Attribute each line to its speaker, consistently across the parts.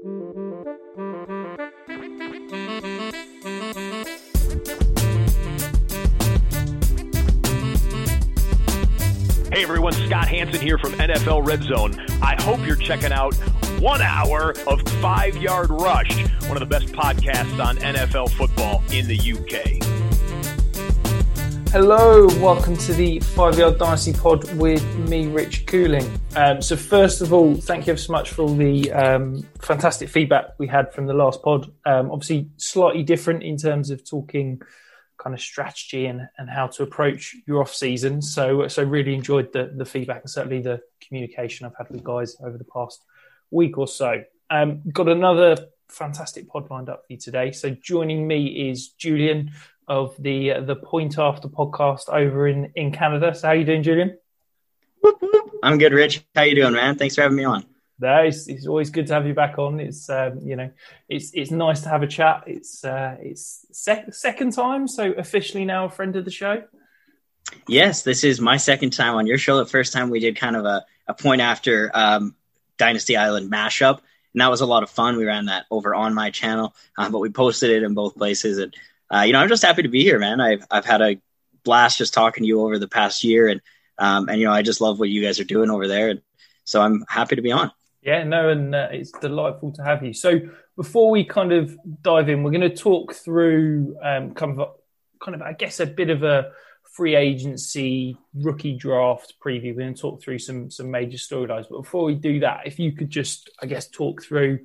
Speaker 1: Hey everyone, Scott Hanson here from NFL Red Zone. I hope you're checking out one hour of Five Yard Rush, one of the best podcasts on NFL football in the UK.
Speaker 2: Hello, welcome to the Five Yard Dynasty Pod with me, Rich Cooling. Um, so, first of all, thank you so much for all the um, fantastic feedback we had from the last pod. Um, obviously, slightly different in terms of talking kind of strategy and, and how to approach your off season. So so really enjoyed the the feedback and certainly the communication I've had with guys over the past week or so. Um, got another fantastic pod lined up for you today. So joining me is Julian of the uh, the Point After podcast over in in Canada. So how you doing, Julian?
Speaker 3: I'm good, Rich. How you doing, man? Thanks for having me on.
Speaker 2: No, it's, it's, always good to have you back on. It's um, you know, it's it's nice to have a chat. It's uh, it's sec- second time, so officially now a friend of the show.
Speaker 3: Yes, this is my second time on your show. The first time we did kind of a, a point after um, Dynasty Island mashup, and that was a lot of fun. We ran that over on my channel, um, but we posted it in both places. And uh, you know, I'm just happy to be here, man. I've I've had a blast just talking to you over the past year, and um, and you know, I just love what you guys are doing over there, and so I'm happy to be on.
Speaker 2: Yeah, no, and uh, it's delightful to have you. So before we kind of dive in, we're going to talk through um, kind of, kind of, I guess, a bit of a free agency rookie draft preview. We're going to talk through some some major storylines. But before we do that, if you could just, I guess, talk through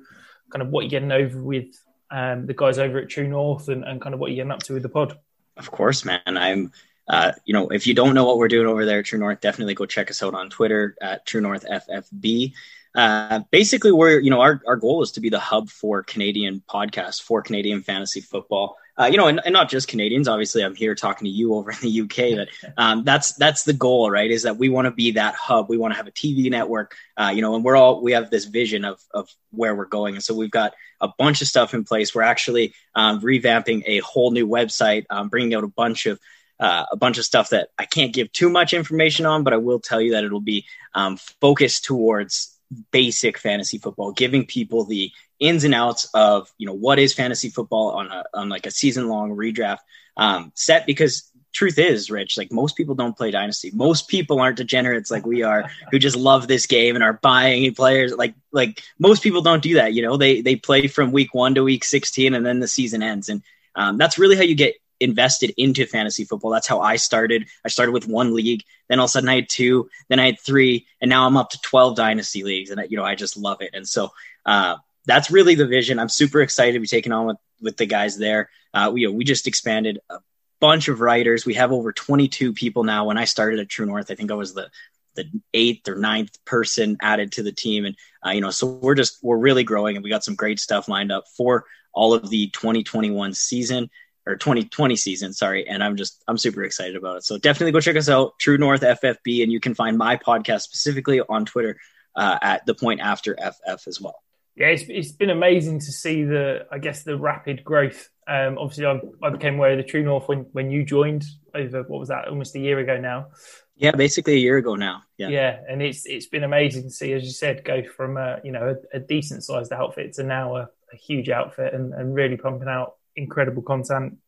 Speaker 2: kind of what you're getting over with um, the guys over at True North and, and kind of what you're getting up to with the pod.
Speaker 3: Of course, man. I'm uh, you know, if you don't know what we're doing over there at True North, definitely go check us out on Twitter at True North FFB. Uh, basically, we're you know our our goal is to be the hub for Canadian podcasts for Canadian fantasy football. Uh, you know, and, and, not just Canadians. Obviously, I'm here talking to you over in the UK, but um, that's that's the goal, right? Is that we want to be that hub. We want to have a TV network, uh, you know, and we're all we have this vision of of where we're going, and so we've got a bunch of stuff in place. We're actually um, revamping a whole new website, um, bringing out a bunch of uh, a bunch of stuff that I can't give too much information on, but I will tell you that it'll be um, focused towards basic fantasy football, giving people the ins and outs of you know what is fantasy football on a on like a season long redraft um, set. Because truth is, Rich, like most people don't play dynasty. Most people aren't degenerates like we are, who just love this game and are buying players. Like like most people don't do that. You know, they they play from week one to week sixteen, and then the season ends. And um, that's really how you get invested into fantasy football. That's how I started. I started with one league, then all of a sudden I had two, then I had three, and now I'm up to 12 dynasty leagues. And, you know, I just love it. And so uh, that's really the vision. I'm super excited to be taking on with, with the guys there. Uh, we, we just expanded a bunch of writers. We have over 22 people now. When I started at True North, I think I was the the eighth or ninth person added to the team, and uh, you know, so we're just we're really growing, and we got some great stuff lined up for all of the 2021 season or 2020 season, sorry. And I'm just, I'm super excited about it. So definitely go check us out, True North FFB. And you can find my podcast specifically on Twitter uh, at the point after FF as well.
Speaker 2: Yeah, it's, it's been amazing to see the, I guess, the rapid growth. Um, obviously, I, I became aware of the True North when, when you joined over, what was that, almost a year ago now.
Speaker 3: Yeah, basically a year ago now. Yeah,
Speaker 2: yeah, and it's it's been amazing to see, as you said, go from a you know a, a decent sized outfit to now a, a huge outfit and, and really pumping out incredible content.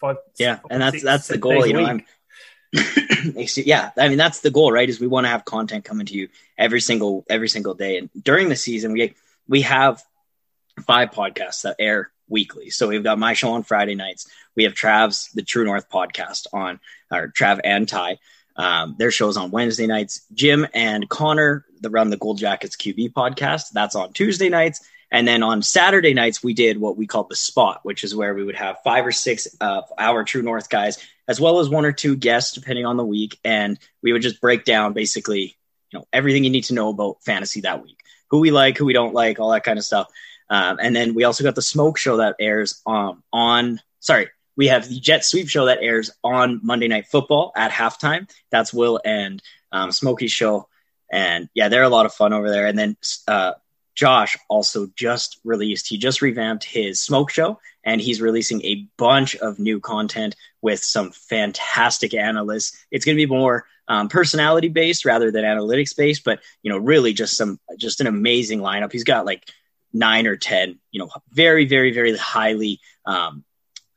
Speaker 3: Five, yeah, and that's that's the goal. You know, I'm, yeah, I mean that's the goal, right? Is we want to have content coming to you every single every single day. And during the season, we we have five podcasts that air weekly. So we've got my show on Friday nights. We have Trav's the True North podcast on, or Trav and Ty. Um, their shows on Wednesday nights. Jim and Connor, the Run the Gold Jackets QB podcast, that's on Tuesday nights. And then on Saturday nights, we did what we called the spot, which is where we would have five or six of our True North guys, as well as one or two guests, depending on the week. And we would just break down basically, you know, everything you need to know about fantasy that week, who we like, who we don't like, all that kind of stuff. Um, and then we also got the smoke show that airs um, on, sorry, we have the jet sweep show that airs on Monday night football at halftime. That's Will and um, Smokey's show. And yeah, they're a lot of fun over there. And then uh, Josh also just released, he just revamped his smoke show and he's releasing a bunch of new content with some fantastic analysts. It's going to be more um, personality based rather than analytics based, but you know, really just some, just an amazing lineup. He's got like nine or 10, you know, very, very, very highly, um,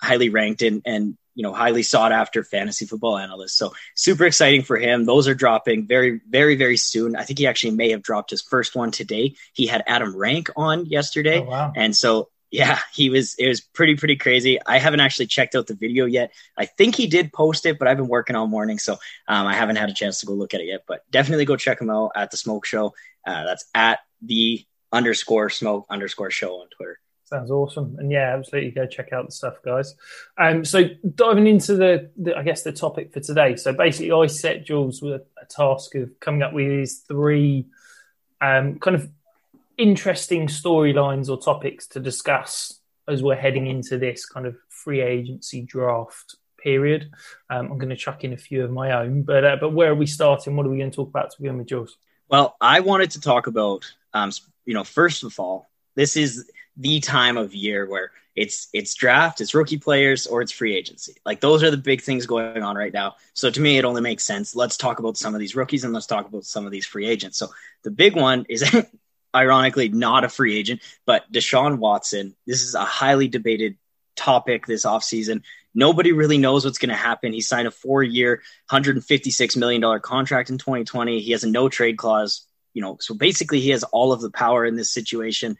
Speaker 3: highly ranked and, and you know highly sought after fantasy football analyst so super exciting for him. Those are dropping very very very soon. I think he actually may have dropped his first one today. He had adam rank on yesterday. Oh, wow. and so yeah he was it was pretty pretty crazy i haven't actually checked out the video yet i think he did post it but i've been working all morning so um, i haven't had a chance to go look at it yet but definitely go check him out at the smoke show uh, that's at the underscore smoke underscore show on twitter
Speaker 2: Sounds awesome. And yeah, absolutely go check out the stuff, guys. Um, so diving into the, the, I guess the topic for today. So basically I set Jules with a, task of coming up with these three um, kind of interesting storylines or topics to discuss as we're heading into this kind of free agency draft period. Um, I'm going to chuck in a few of my own, but uh, but where are we starting? What are we going to talk about to begin with, Jules?
Speaker 3: Well, I wanted to talk about, um, you know, first of all, this is the time of year where it's it's draft, it's rookie players, or it's free agency. Like those are the big things going on right now. So to me, it only makes sense. Let's talk about some of these rookies and let's talk about some of these free agents. So the big one is ironically not a free agent, but Deshaun Watson. This is a highly debated topic this offseason. Nobody really knows what's going to happen. He signed a four year, $156 million contract in 2020. He has a no trade clause. You know, so basically he has all of the power in this situation.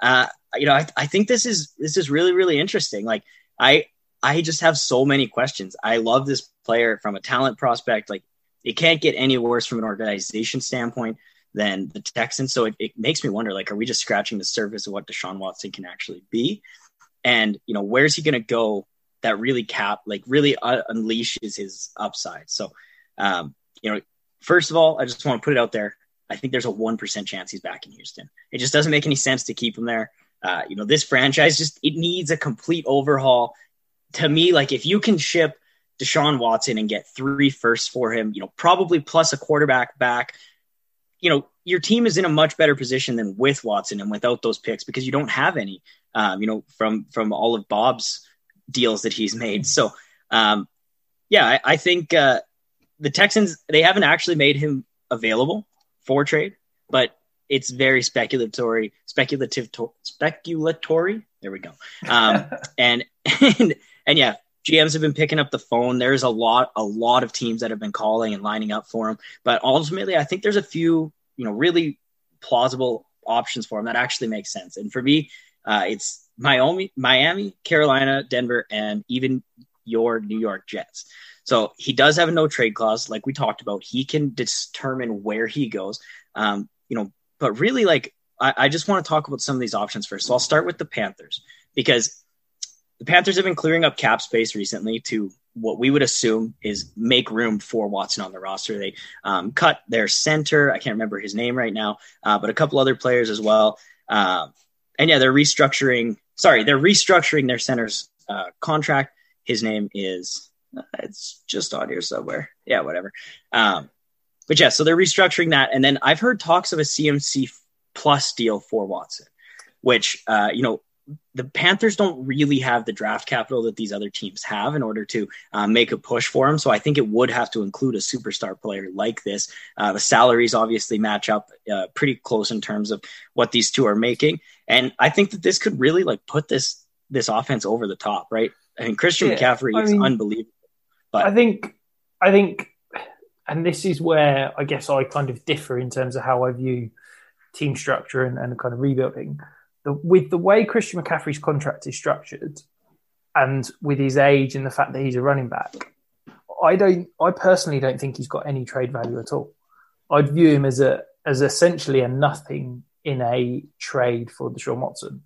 Speaker 3: Uh, you know, I, I think this is this is really really interesting. Like I I just have so many questions. I love this player from a talent prospect. Like it can't get any worse from an organization standpoint than the Texans. So it, it makes me wonder, like, are we just scratching the surface of what Deshaun Watson can actually be? And you know, where's he going to go that really cap, like, really uh, unleashes his upside? So, um, you know, first of all, I just want to put it out there. I think there's a one percent chance he's back in Houston. It just doesn't make any sense to keep him there. Uh, you know, this franchise just it needs a complete overhaul. To me, like if you can ship Deshaun Watson and get three firsts for him, you know, probably plus a quarterback back, you know, your team is in a much better position than with Watson and without those picks because you don't have any, um, you know, from from all of Bob's deals that he's made. So, um, yeah, I, I think uh, the Texans they haven't actually made him available for trade, but it's very speculatory, speculative, to- speculatory. There we go. Um, and, and and yeah, GMs have been picking up the phone. There's a lot, a lot of teams that have been calling and lining up for him. But ultimately, I think there's a few, you know, really plausible options for him that actually make sense. And for me, uh, it's Miami, Miami, Carolina, Denver, and even your New York Jets. So he does have a no trade clause, like we talked about. He can determine where he goes. Um, you know, but really, like I, I just want to talk about some of these options first. So I'll start with the Panthers because the Panthers have been clearing up cap space recently to what we would assume is make room for Watson on the roster. They um, cut their center. I can't remember his name right now, uh, but a couple other players as well. Uh, and yeah, they're restructuring. Sorry, they're restructuring their center's uh, contract. His name is. Uh, it's just on here somewhere. Yeah, whatever. Um, but yeah, so they're restructuring that, and then I've heard talks of a CMC plus deal for Watson, which uh, you know the Panthers don't really have the draft capital that these other teams have in order to uh, make a push for him. So I think it would have to include a superstar player like this. Uh, the salaries obviously match up uh, pretty close in terms of what these two are making, and I think that this could really like put this this offense over the top, right? I mean, Christian yeah, McCaffrey I is mean, unbelievable. But
Speaker 2: I think, I think, and this is where I guess I kind of differ in terms of how I view team structure and, and kind of rebuilding the, with the way Christian McCaffrey's contract is structured, and with his age and the fact that he's a running back, I don't. I personally don't think he's got any trade value at all. I'd view him as a as essentially a nothing in a trade for the Deshaun Watson.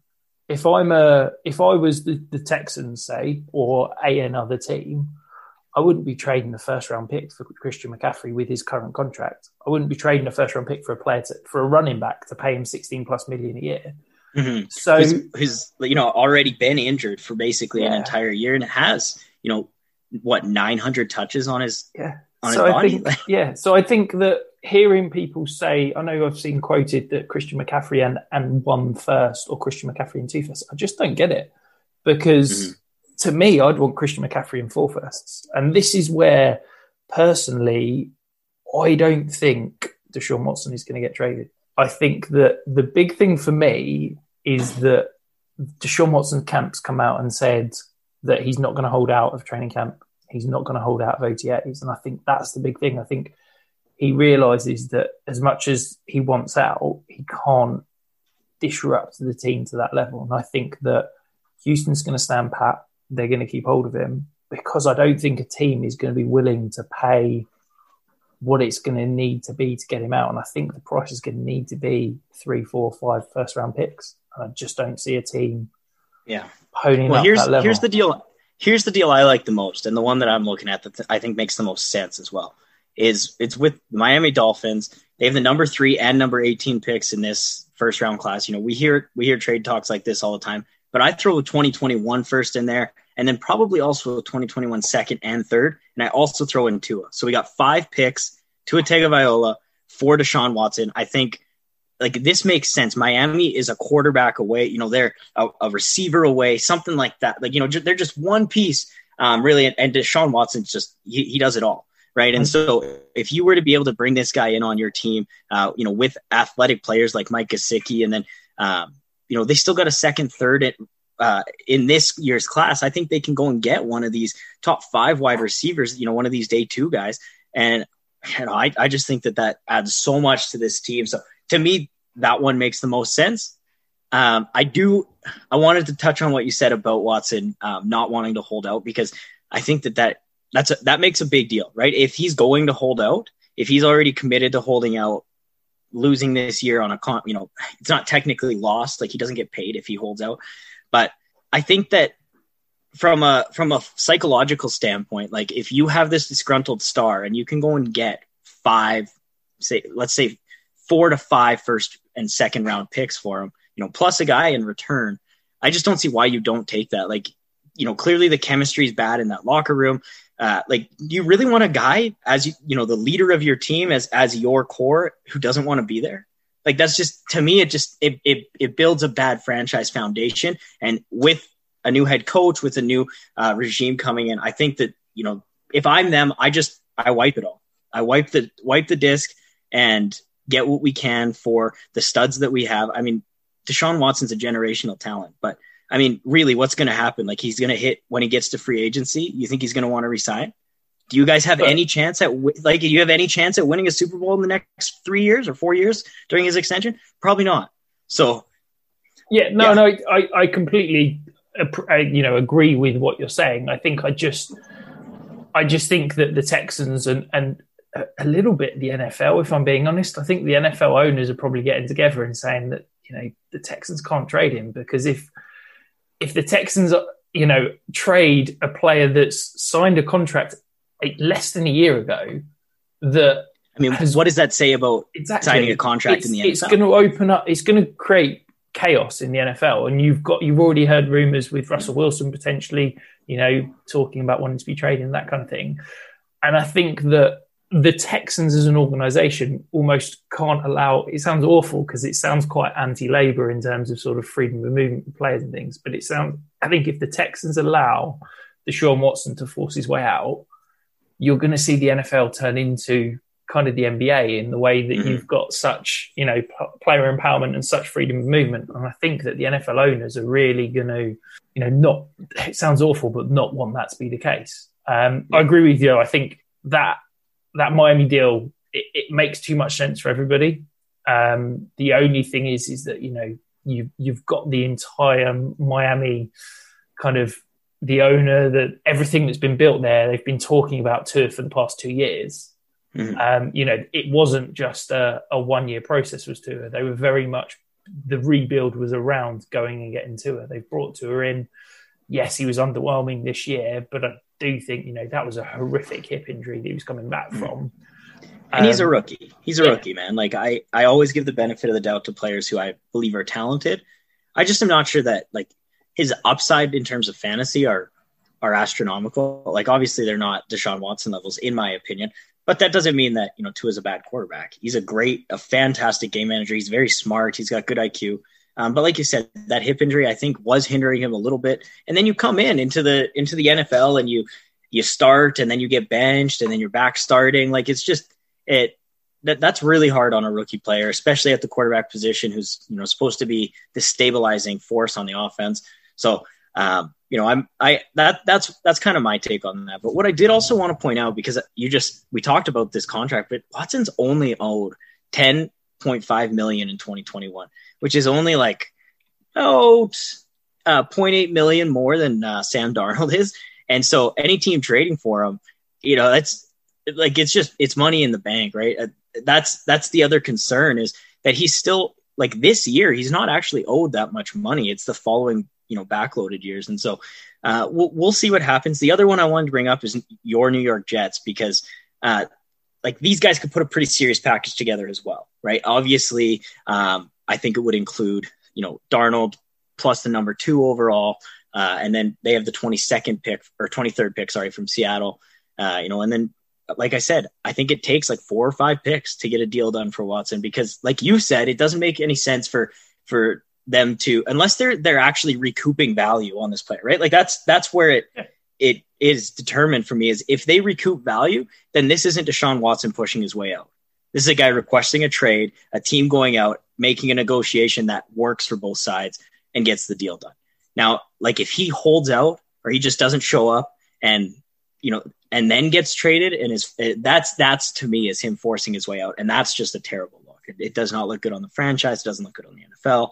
Speaker 2: If I'm a if I was the, the Texans, say, or a another team, I wouldn't be trading the first round pick for Christian McCaffrey with his current contract. I wouldn't be trading a first round pick for a player to, for a running back to pay him 16 plus million a year.
Speaker 3: Mm-hmm. So who's, who's, you know already been injured for basically yeah. an entire year and has you know what 900 touches on his
Speaker 2: yeah. On so his I think yeah. So I think that hearing people say, I know I've seen quoted that Christian McCaffrey and and one first or Christian McCaffrey and two first. I just don't get it because mm-hmm. to me, I'd want Christian McCaffrey and four firsts, and this is where personally, I don't think Deshaun Watson is going to get traded. I think that the big thing for me is that Deshaun Watson camps come out and said that he's not going to hold out of training camp. He's not going to hold out of OTAs. And I think that's the big thing. I think he realizes that as much as he wants out, he can't disrupt the team to that level. And I think that Houston's going to stand pat. They're going to keep hold of him because I don't think a team is going to be willing to pay what it's going to need to be to get him out. And I think the price is going to need to be three, four, five first round picks. I just don't see a team.
Speaker 3: Yeah.
Speaker 2: Ponying well,
Speaker 3: here's,
Speaker 2: that level.
Speaker 3: Here's the deal. Here's the deal I like the most, and the one that I'm looking at that I think makes the most sense as well is it's with the Miami Dolphins. They have the number three and number 18 picks in this first round class. You know, we hear we hear trade talks like this all the time, but I throw a 2021 first in there and then probably also a 2021 second and third. And I also throw in Tua. So we got five picks, Tua Tagovailoa for Deshaun Watson. I think like this makes sense. Miami is a quarterback away. You know, they're a, a receiver away, something like that. Like you know, they're just one piece, um, really. And, and Deshaun Watson's just he, he does it all right? And so if you were to be able to bring this guy in on your team, uh, you know, with athletic players like Mike Gesicki, and then um, you know they still got a second, third at, uh, in this year's class, I think they can go and get one of these top five wide receivers, you know, one of these day two guys. And you know, I, I just think that that adds so much to this team. So to me, that one makes the most sense. Um, I do. I wanted to touch on what you said about Watson um, not wanting to hold out because I think that that that's a, that makes a big deal, right? If he's going to hold out, if he's already committed to holding out, losing this year on a con, you know, it's not technically lost. Like he doesn't get paid if he holds out. But I think that from a from a psychological standpoint, like if you have this disgruntled star and you can go and get five, say let's say four to five first and second round picks for him, you know, plus a guy in return, I just don't see why you don't take that. Like, you know, clearly the chemistry is bad in that locker room. Uh, like, do you really want a guy as you, you know, the leader of your team as as your core who doesn't want to be there? Like that's just to me, it just it it it builds a bad franchise foundation. And with a new head coach, with a new uh, regime coming in, I think that you know if I'm them, I just I wipe it all. I wipe the wipe the disc and get what we can for the studs that we have. I mean, Deshaun Watson's a generational talent, but I mean, really, what's going to happen? Like he's going to hit when he gets to free agency. You think he's going to want to resign? Do you guys have any chance at like you have any chance at winning a Super Bowl in the next three years or four years during his extension? Probably not. So
Speaker 2: Yeah, no, yeah. no, I, I completely, you know, agree with what you're saying. I think I just, I just think that the Texans and and a little bit the NFL, if I'm being honest, I think the NFL owners are probably getting together and saying that you know the Texans can't trade him because if if the Texans, you know, trade a player that's signed a contract less than a year ago, that
Speaker 3: I mean, has, what does that say about exactly, signing a contract in the NFL?
Speaker 2: It's going to open up. It's going to create chaos in the NFL, and you've got you've already heard rumors with Russell Wilson potentially, you know, talking about wanting to be traded that kind of thing. And I think that the Texans as an organization almost can't allow it sounds awful because it sounds quite anti-labor in terms of sort of freedom of movement for players and things but it sounds I think if the Texans allow Deshaun Watson to force his way out you're going to see the NFL turn into kind of the NBA in the way that mm-hmm. you've got such you know player empowerment and such freedom of movement. And I think that the NFL owners are really going to you know not it sounds awful but not want that to be the case. Um, I agree with you. I think that that Miami deal it, it, makes too much sense for everybody. Um, the only thing is, is that you know you you've got the entire Miami kind of the owner that everything that's been built there. They've been talking about Tua for the past two years. Mm-hmm. Um, you know, it wasn't just a, a one year process with Tua. They were very much the rebuild was around going and getting Tua. They've brought Tua in. Yes, he was underwhelming this year, but I do think you know that was a horrific hip injury that he was coming back hmm. from.
Speaker 3: And um, he's a um, rookie. He's a yeah. rookie, man. Like I, I always give the benefit of the doubt to players who I believe are talented. I just am not sure that like his upside in terms of fantasy are are astronomical. Like obviously they're not Deshaun Watson levels in my opinion, but that doesn't mean that you know Tua is a bad quarterback. He's a great, a fantastic game manager. He's very smart. He's got good IQ. Um, but like you said, that hip injury I think was hindering him a little bit. And then you come in into the into the NFL and you you start and then you get benched and then you're back starting. Like it's just it that that's really hard on a rookie player, especially at the quarterback position, who's you know supposed to be the stabilizing force on the offense. So um, you know, I'm I that that's that's kind of my take on that. But what I did also want to point out because you just we talked about this contract, but Watson's only owed ten point five million in 2021 which is only like oh uh, 0.8 million more than uh, Sam Darnold is. And so any team trading for him, you know, that's like it's just it's money in the bank, right? Uh, that's that's the other concern is that he's still like this year he's not actually owed that much money. It's the following you know backloaded years, and so uh, we'll we'll see what happens. The other one I wanted to bring up is your New York Jets because uh, like these guys could put a pretty serious package together as well, right? Obviously, um, I think it would include, you know, Darnold plus the number two overall. Uh, and then they have the 22nd pick or 23rd pick, sorry, from Seattle. Uh, you know, and then, like I said, I think it takes like four or five picks to get a deal done for Watson because, like you said, it doesn't make any sense for for them to unless they're they're actually recouping value on this player, right? Like that's that's where it it is determined for me is if they recoup value, then this isn't Deshaun Watson pushing his way out. This is a guy requesting a trade, a team going out, making a negotiation that works for both sides and gets the deal done. Now, like if he holds out or he just doesn't show up and you know and then gets traded and is that's that's to me is him forcing his way out and that's just a terrible look. It, it does not look good on the franchise, it doesn't look good on the NFL.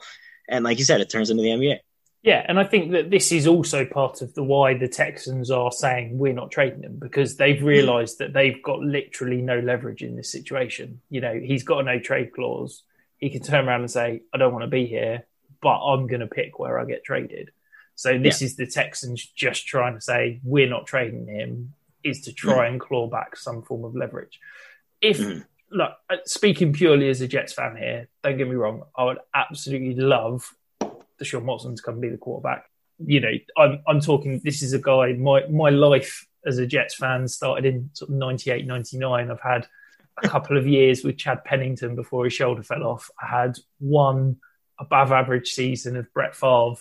Speaker 3: And like you said, it turns into the NBA.
Speaker 2: Yeah, and I think that this is also part of the why the Texans are saying we're not trading him because they've hmm. realised that they've got literally no leverage in this situation. You know, he's got a no trade clause. He can turn around and say, "I don't want to be here, but I'm going to pick where I get traded." So this yeah. is the Texans just trying to say we're not trading him is to try mm. and claw back some form of leverage. If mm. look, uh, speaking purely as a Jets fan here, don't get me wrong, I would absolutely love Deshaun to come be the quarterback. You know, I'm I'm talking. This is a guy. My my life as a Jets fan started in sort of 98, 99. I've had a couple of years with Chad Pennington before his shoulder fell off. I had one above average season of Brett Favre,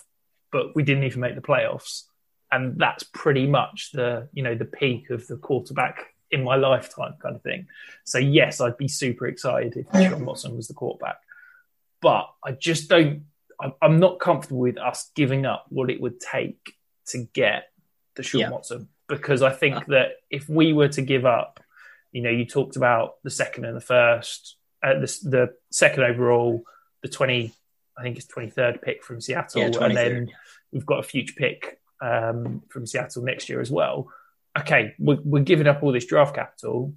Speaker 2: but we didn't even make the playoffs. And that's pretty much the you know the peak of the quarterback in my lifetime kind of thing. So yes, I'd be super excited if Deshaun Watson was the quarterback, but I just don't I'm not comfortable with us giving up what it would take to get Deshaun yeah. Watson because I think uh. that if we were to give up, you know, you talked about the second and the first, uh, the, the second overall, the 20 I think it's 23rd pick from Seattle,
Speaker 3: Yeah,
Speaker 2: and then we've got a future pick um, from Seattle next year as well. Okay, we're, we're giving up all this draft capital,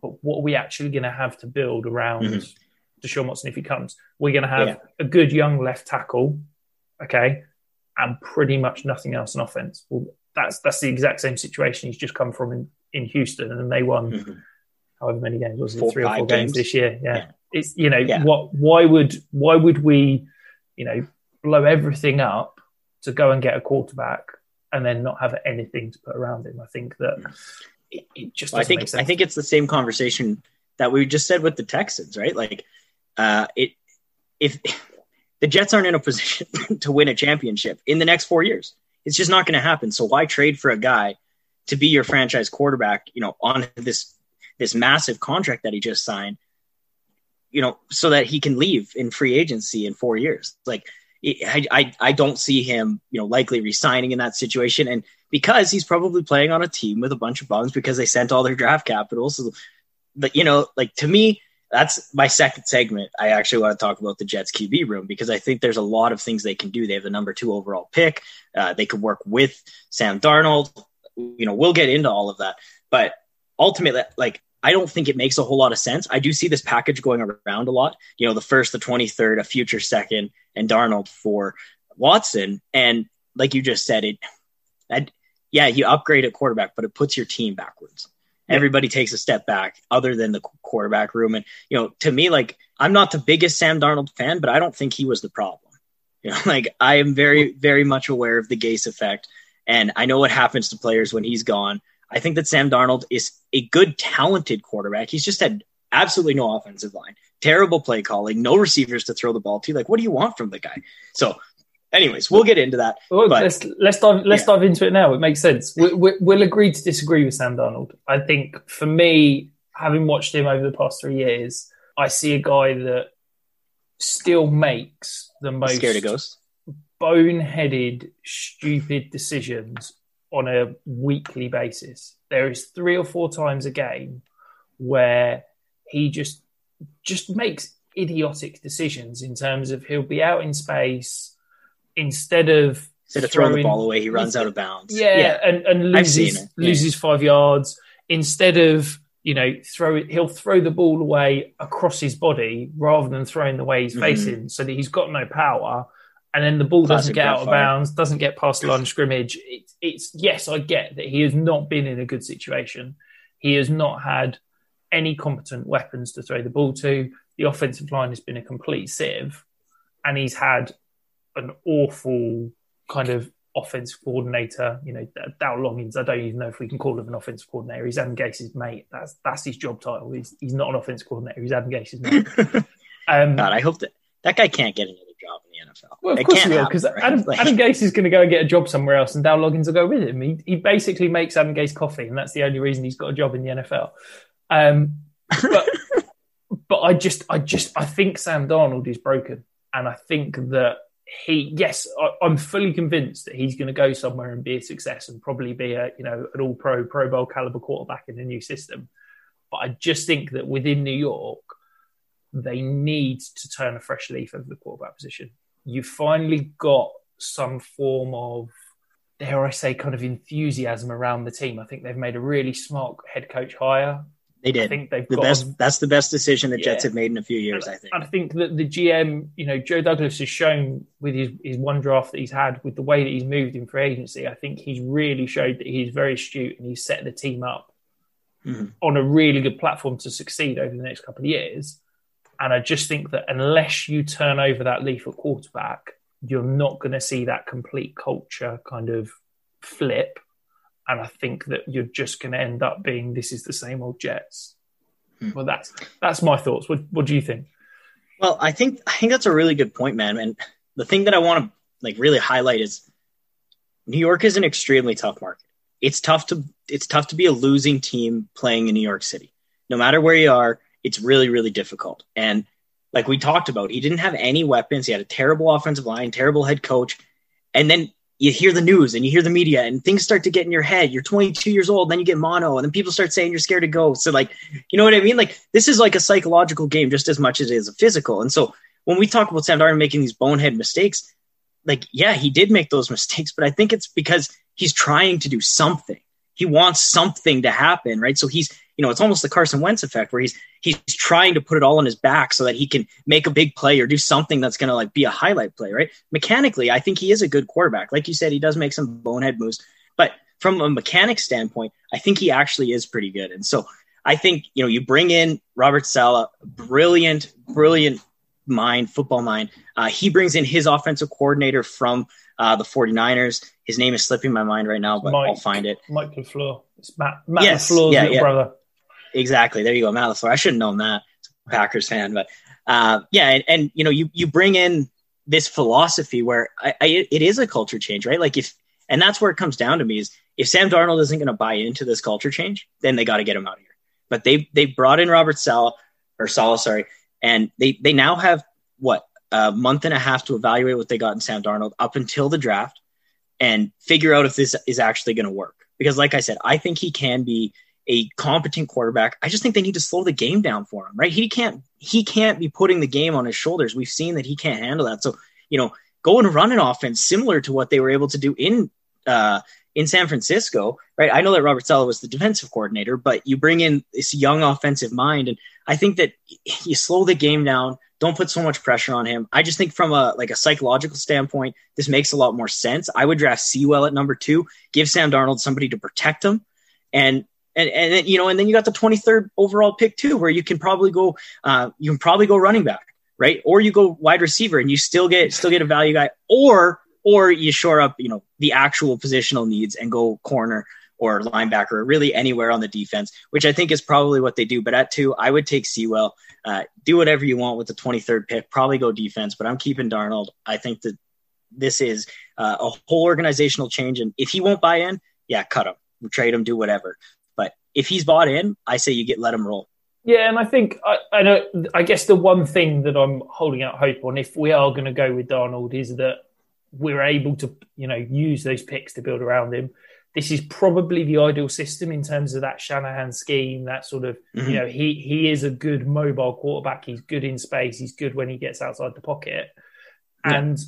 Speaker 2: but what are we actually going to have to build around
Speaker 3: Mhm.
Speaker 2: Deshaun Watson if he comes? We're going to have
Speaker 3: Yeah.
Speaker 2: a good young left tackle, okay, and pretty much nothing else in offense. Well, that's that's the exact same situation he's just come from in, in Houston, and they won
Speaker 3: Mhm.
Speaker 2: however many games was it
Speaker 3: Four,
Speaker 2: three or four games
Speaker 3: games.
Speaker 2: this year yeah.
Speaker 3: Yeah.
Speaker 2: it's you know
Speaker 3: Yeah.
Speaker 2: what why would why would we you know blow everything up to go and get a quarterback and then not have anything to put around him i think that it, it just
Speaker 3: Well, I think I think it's the same conversation that we just said with the Texans, right? Like, uh, it if the Jets aren't in a position to win a championship in the next four years, it's just not going to happen. So why trade for a guy to be your franchise quarterback? You know, on this this massive contract that he just signed, you know, so that he can leave in free agency in four years. Like, I, I, I don't see him, you know, likely resigning in that situation. And because he's probably playing on a team with a bunch of bums because they sent all their draft capital. So, but, you know, like to me, that's my second segment. I actually want to talk about the Jets QB room because I think there's a lot of things they can do. They have the number two overall pick. Uh, they could work with Sam Darnold. You know, we'll get into all of that. But ultimately, like, I don't think it makes a whole lot of sense. I do see this package going around a lot. You know, the first, the 23rd, a future second, and Darnold for Watson. And like you just said, it, yeah, you upgrade at quarterback, but it puts your team backwards. Everybody takes a step back other than the quarterback room. And, you know, to me, like, I'm not the biggest Sam Darnold fan, but I don't think he was the problem. You know, like, I am very, very much aware of the Gase effect. And I know what happens to players when he's gone. I think that Sam Darnold is a good, talented quarterback. He's just had absolutely no offensive line, terrible play calling, no receivers to throw the ball to. Like, what do you want from the guy? So, anyways, we'll get into that.
Speaker 2: Well,
Speaker 3: but
Speaker 2: let's let's dive let's
Speaker 3: yeah.
Speaker 2: dive into it now. It makes sense. We, we, we'll agree to disagree with Sam Darnold. I think for me, having watched him over the past three years, I see a guy that still makes the most
Speaker 3: scared of ghosts.
Speaker 2: boneheaded, stupid decisions on a weekly basis. There is three or four times a game where he just just makes idiotic decisions in terms of he'll be out in space instead of
Speaker 3: Instead of throwing the ball away, he runs out of bounds.
Speaker 2: yeah, and and loses.
Speaker 3: Yeah.
Speaker 2: loses five yards instead of you know throw it. He'll throw the ball away across his body rather than throwing the way he's
Speaker 3: Mhm.
Speaker 2: facing, so that he's got no power. And then the ball doesn't get out of
Speaker 3: backfire.
Speaker 2: bounds, doesn't get past the line of scrimmage. It's, it's yes, I get that he has not been in a good situation. He has not had any competent weapons to throw the ball to. The offensive line has been a complete sieve, and he's had an awful kind of offensive coordinator. You know, Dow Loggains. I don't even know if we can call him an offensive coordinator. He's Adam Gase's mate. That's that's his job title. He's he's not an offensive coordinator. He's Adam Gase's mate. um,
Speaker 3: God, I hope that that guy can't get another job in the NFL.
Speaker 2: well, of
Speaker 3: It
Speaker 2: course he will, because
Speaker 3: right?
Speaker 2: Adam,
Speaker 3: Like-
Speaker 2: Adam Gase is going to go and get a job somewhere else, and Dow Loggains will go with him. He, he basically makes Adam Gase coffee, and that's the only reason he's got a job in the NFL. Um, but but I just I just I think Sam Darnold is broken, and I think that he yes I, I'm fully convinced that he's going to go somewhere and be a success and probably be a you know an All Pro Pro Bowl caliber quarterback in a new system. But I just think that within New York, they need to turn a fresh leaf over the quarterback position. you've finally got some form of, dare I say, kind of enthusiasm around the team. I think they've made a really smart head coach hire.
Speaker 3: They did.
Speaker 2: I think they've
Speaker 3: the
Speaker 2: got
Speaker 3: best. That's the best decision the Jets have made in a few years. I think.
Speaker 2: I think that the GM, you know, Joe Douglas has shown with his, his one draft that he's had, with the way that he's moved in free agency, I think he's really showed that he's very astute and he's set the team up
Speaker 3: Mhm.
Speaker 2: on a really good platform to succeed over the next couple of years. And I just think that unless you turn over that leaf at quarterback, you're not going to see that complete culture kind of flip. And I think that you're just going to end up being this is the same old Jets. Hmm. Well, that's that's my thoughts. What what do you think?
Speaker 3: Well, I think I think that's a really good point, man. And the thing that I want to like really highlight is New York is an extremely tough market. It's tough to it's tough to be a losing team playing in New York City. No matter where you are, it's really really difficult. And like we talked about, he didn't have any weapons. He had a terrible offensive line, terrible head coach, and then you hear the news and you hear the media and things start to get in your head. You're 22 years old, then you get mono, and then people start saying you're scared to go. So like, you know what I mean? Like this is like a psychological game just as much as it is a physical. And so when we talk about Sam Darnold making these bonehead mistakes, like, yeah, he did make those mistakes, but I think it's because he's trying to do something. He wants something to happen, right? So he's, you know, it's almost the Carson Wentz effect where he's he's trying to put it all on his back so that he can make a big play or do something that's going to like be a highlight play, right? Mechanically, I think he is a good quarterback. Like you said, he does make some bonehead moves, but from a mechanic standpoint, I think he actually is pretty good. And so I think, you know, you bring in Robert Saleh, brilliant, brilliant mind, football mind. Uh, he brings in his offensive coordinator from uh, the 49ers. His name is slipping my mind right now, but Mike, I'll find it.
Speaker 2: Mike LaFleur. It's Matt, Matt yes, LaFleur's yeah, little yeah. brother.
Speaker 3: Exactly. There you go, Matt LaFleur. I should have known that. Packers fan, but uh, yeah, and, and, you know, you you bring in this philosophy where I, I, it is a culture change, right? Like if, and that's where it comes down to me is if Sam Darnold isn't going to buy into this culture change, then they got to get him out of here. But they they brought in Robert Saleh or Saleh, sorry, and they they now have what a month and a half to evaluate what they got in Sam Darnold up until the draft and figure out if this is actually going to work. Because, like I said, I think he can be a competent quarterback. I just think they need to slow the game down for him, right? He can't he can't be putting the game on his shoulders. We've seen that he can't handle that. So, you know, go and run an offense similar to what they were able to do in uh, in San Francisco, right? I know that Robert Saleh was the defensive coordinator, but you bring in this young offensive mind, and I think that you slow the game down. Don't put so much pressure on him. I just think from a like a psychological standpoint, this makes a lot more sense. I would draft Sewell at number two, give Sam Darnold somebody to protect him, and and and then, you know, and then you got the 23rd overall pick too, where you can probably go, uh, you can probably go running back, right? Or you go wide receiver, and you still get still get a value guy, or or you shore up, you know, the actual positional needs and go corner or linebacker, or really anywhere on the defense, which I think is probably what they do. But at two, I would take Sewell. Uh, do whatever you want with the 23rd pick. Probably go defense, but I'm keeping Darnold. I think that this is uh, a whole organizational change, and if he won't buy in, yeah, cut him, trade him, do whatever. If he's bought in, I say you get let him roll.
Speaker 2: Yeah, and I think I, I know. I guess the one thing that I'm holding out hope on, if we are going to go with Darnold, is that we're able to, you know, use those picks to build around him. This is probably the ideal system in terms of that Shanahan scheme. That sort of, mm-hmm. you know, he he is a good mobile quarterback. He's good in space. He's good when he gets outside the pocket. Yeah. And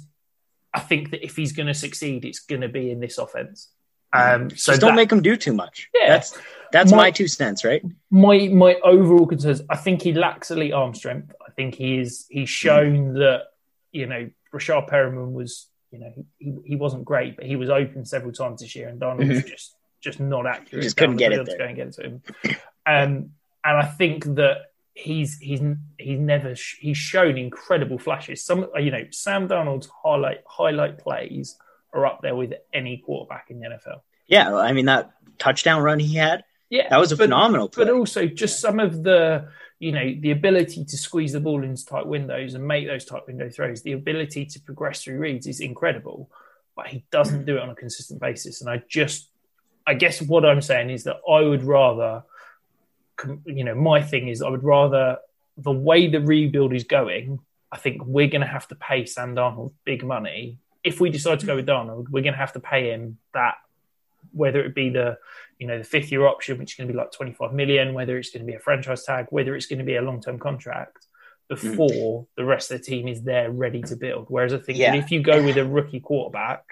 Speaker 2: I think that if he's going to succeed, it's going to be in this offense.
Speaker 3: Mm-hmm. Um, so Just don't that, make him do too much. Yeah, that's that's my, my, two cents, right?
Speaker 2: My my overall concerns. I think he lacks elite arm strength. I think he is. He's shown mm. that you know Breshad Perriman was you know, he, he wasn't great, but he was open several times this year, and Darnold mm-hmm. was just just not accurate.
Speaker 3: He just couldn't get it there.
Speaker 2: To go and get it to him. Um, and I think that he's he's he's never sh- he's shown incredible flashes. Some you know Sam Darnold's highlight highlight plays are up there with any quarterback in the NFL.
Speaker 3: Yeah, I mean that touchdown run he had. Yeah, that was a
Speaker 2: but,
Speaker 3: phenomenal. Play.
Speaker 2: But also just some of the you know, the ability to squeeze the ball into tight windows and make those tight window throws, the ability to progress through reads is incredible, but he doesn't do it on a consistent basis. And I just, I guess what I'm saying is that I would rather, you know, my thing is I would rather the way the rebuild is going, I think we're going to have to pay Sam Darnold big money. If we decide to go with Darnold, we're going to have to pay him that, whether it be the you know the fifth year option, which is going to be like 25 million, whether it's going to be a franchise tag, whether it's going to be a long term contract before mm. the rest of the team is there ready to build. Whereas I think yeah. if you go with a rookie quarterback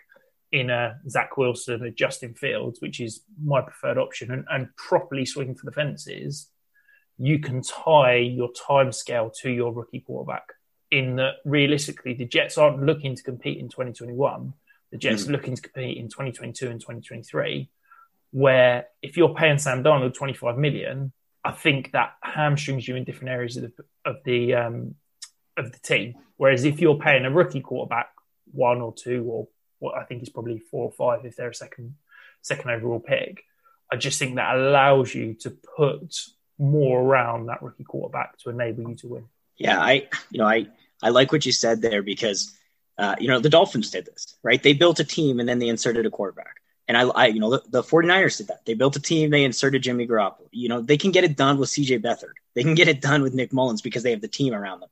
Speaker 2: in a Zach Wilson or Justin Fields, which is my preferred option, and, and properly swing for the fences, you can tie your time scale to your rookie quarterback. In that, realistically, the Jets aren't looking to compete in 2021. The Jets mm. are looking to compete in 2022 and 2023 where if you're paying Sam Darnold 25 million, I think that hamstrings you in different areas of the of the um, of the team. Whereas if you're paying a rookie quarterback one or two or what I think is probably four or five if they're a second second overall pick, I just think that allows you to put more around that rookie quarterback to enable you to win.
Speaker 3: Yeah, I you know I I like what you said there because uh, you know the Dolphins did this right. They built a team and then they inserted a quarterback. And I, I, you know, the, the 49ers did that. They built a team, they inserted Jimmy Garoppolo. You know, they can get it done with CJ Beathard. They can get it done with Nick Mullens because they have the team around them.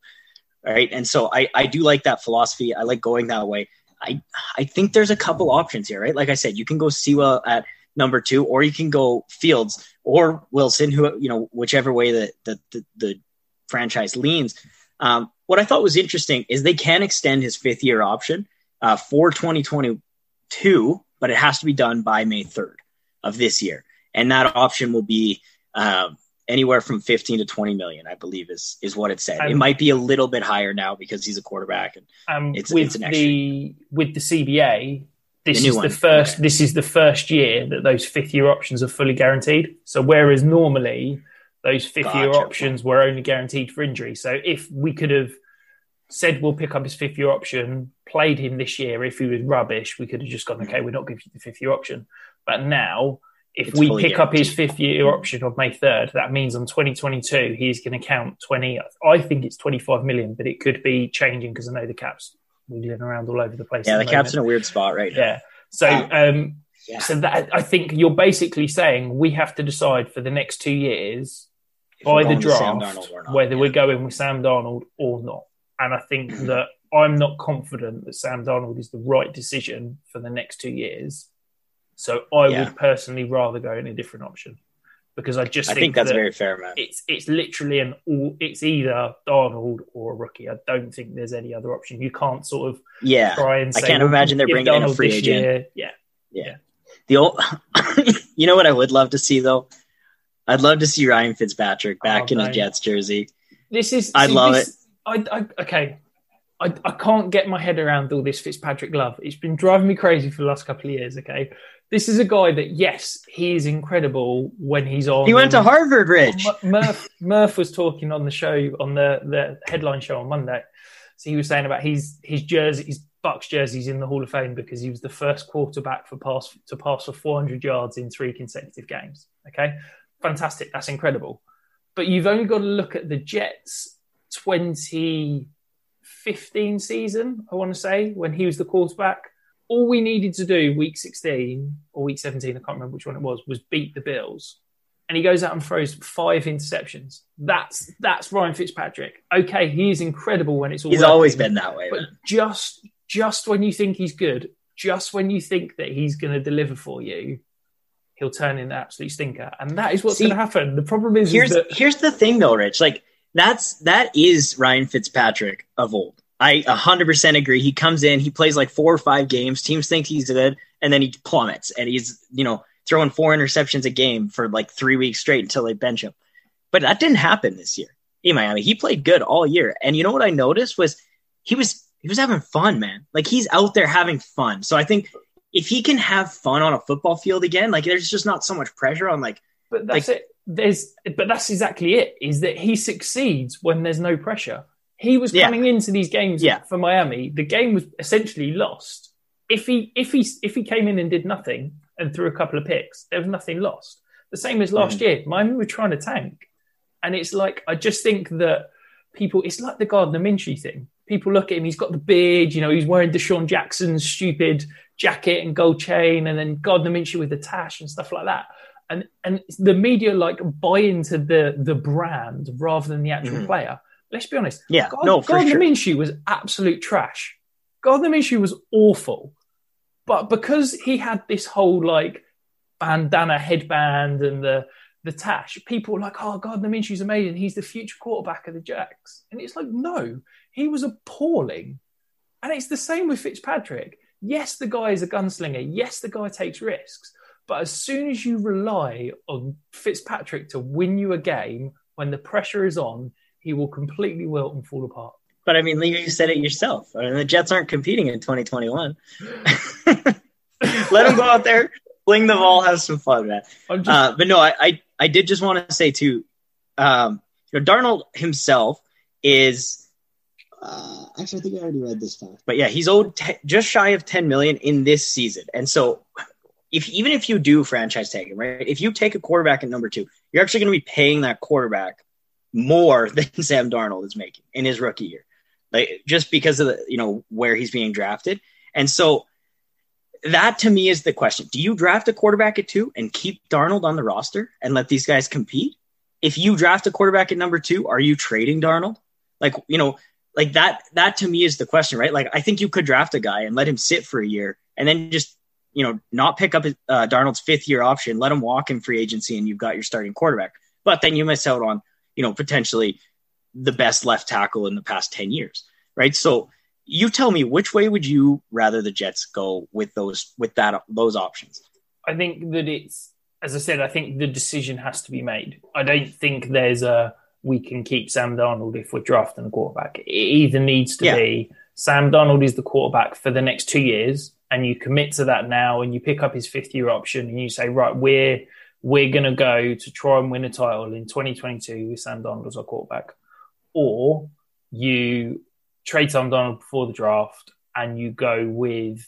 Speaker 3: Right. And so I, I do like that philosophy. I like going that way. I, I think there's a couple options here, right? Like I said, you can go Sewell at number two, or you can go Fields or Wilson, who, you know, whichever way the, the, the, the franchise leans. Um, what I thought was interesting is they can extend his fifth year option uh, for 2022, but it has to be done by May 3rd of this year. And that option will be uh, anywhere from 15 to 20 million, I believe is is what it said. Um, it might be a little bit higher now because he's a quarterback. And
Speaker 2: um, it's, with it's the with the CBA, this the is one. the first. Okay. This is the first year that those fifth year options are fully guaranteed. So whereas normally those fifth gotcha. year options were only guaranteed for injury. So if we could have said we'll pick up his fifth year option, played him this year, if he was rubbish, we could have just gone, okay, we're not giving you the fifth year option. But now, if it's we pick guaranteed. up his fifth year option of May 3rd, that means on 2022, he's going to count 20. I think it's 25 million, but it could be changing because I know the cap's wheeling around all over the place.
Speaker 3: Yeah, the, the cap's in a weird spot right now.
Speaker 2: Yeah. So, um, yeah. so that I think you're basically saying we have to decide for the next two years by the draft whether yeah. we're going with Sam Darnold or not. And I think that I'm not confident that Sam Darnold is the right decision for the next two years. So I yeah. would personally rather go in a different option because I just
Speaker 3: I
Speaker 2: think,
Speaker 3: think that's
Speaker 2: that
Speaker 3: very fair, man.
Speaker 2: It's it's literally an all. It's either Darnold or a rookie. I don't think there's any other option. You can't sort of
Speaker 3: yeah.
Speaker 2: Try and
Speaker 3: I can't imagine they're bringing Darnold in a free agent.
Speaker 2: Year. Yeah.
Speaker 3: yeah, yeah. The old, you know what I would love to see though I'd love to see Ryan Fitzpatrick back oh, in his Jets jersey.
Speaker 2: This is.
Speaker 3: I'd love this, it.
Speaker 2: I, I, okay. I, I can't get my head around all this Fitzpatrick love. It's been driving me crazy for the last couple of years. Okay, this is a guy that yes, he is incredible when he's on.
Speaker 3: He went to Harvard, Rich.
Speaker 2: Murph, Murph was talking on the show on the the headline show on Monday. So he was saying about his his jersey, his Bucs jerseys in the Hall of Fame because he was the first quarterback for pass to pass for 400 yards in three consecutive games. Okay, fantastic. That's incredible. But you've only got to look at the Jets 2015 season, I want to say, when he was the quarterback. All we needed to do week 16 or week 17, I can't remember which one it was, was beat the Bills. And he goes out and throws five interceptions. That's that's Ryan Fitzpatrick. Okay, he is incredible when it's all.
Speaker 3: He's working, always been that way.
Speaker 2: But man. just just when you think he's good, just when you think that he's going to deliver for you, he'll turn in an absolute stinker, and that is what's going to happen. The problem is,
Speaker 3: here's
Speaker 2: is that-
Speaker 3: here's the thing, though, Rich. Like that's that is Ryan Fitzpatrick of old. I 100% agree. He comes in, he plays like four or five games. Teams think he's good, and then he plummets, and he's you know throwing four interceptions a game for like three weeks straight until they bench him. But that didn't happen this year in Miami. He played good all year, and you know what I noticed was he was he was having fun, man. Like he's out there having fun. So I think if he can have fun on a football field again, like there's just not so much pressure on like.
Speaker 2: But that's like, it. There's, but that's exactly it. Is that he succeeds when there's no pressure. He was coming yeah. into these games yeah. for Miami. The game was essentially lost. If he if he if he came in and did nothing and threw a couple of picks, there was nothing lost. The same as last mm. year. Miami were trying to tank, and it's like I just think that people. It's like the Gardner Minshew thing. People look at him. He's got the beard. You know, he's wearing DeSean Jackson's stupid jacket and gold chain, and then Gardner Minshew with the tash and stuff like that. And and the media like buy into the the brand rather than the actual mm. player. Let's be honest.
Speaker 3: Yeah, God, no,
Speaker 2: Gardner
Speaker 3: sure.
Speaker 2: Minshew was absolute trash. Gardner Minshew was awful, but because he had this whole like bandana headband and the the tash, people were like, "Oh, Gardner Minshew's amazing. He's the future quarterback of the Jags." And it's like, no, he was appalling. And it's the same with Fitzpatrick. Yes, the guy is a gunslinger. Yes, the guy takes risks. But as soon as you rely on Fitzpatrick to win you a game when the pressure is on, he will completely wilt and fall apart.
Speaker 3: But I mean, you said it yourself. I mean, the Jets aren't competing in 2021. Let him go out there, fling the ball, have some fun, man. Just... Uh, but no, I, I, I did just want to say too, um, you know, Darnold himself is uh, actually, I think I already read this fact. But yeah, he's owed te- just shy of 10 million in this season. And so, if even if you do franchise tag him, right? If you take a quarterback at number two, you're actually going to be paying that quarterback more than Sam Darnold is making in his rookie year, like just because of the you know where he's being drafted. And so, that to me is the question: Do you draft a quarterback at two and keep Darnold on the roster and let these guys compete? If you draft a quarterback at number two, are you trading Darnold? Like you know, like that that to me is the question right like i think you could draft a guy and let him sit for a year and then just you know not pick up uh, darnold's fifth year option let him walk in free agency and you've got your starting quarterback but then you miss out on you know potentially the best left tackle in the past 10 years, right? So you tell me which way would you rather the Jets go with those with that those options?
Speaker 2: I think that it's as I said, I think the decision has to be made. I don't think there's a we can keep Sam Darnold if we're drafting a quarterback. It either needs to yeah. be Sam Darnold is the quarterback for the next two years, and you commit to that now, and you pick up his fifth year option, and you say, right, we're we're going to go to try and win a title in 2022 with Sam Darnold as our quarterback, or you trade Sam Darnold before the draft and you go with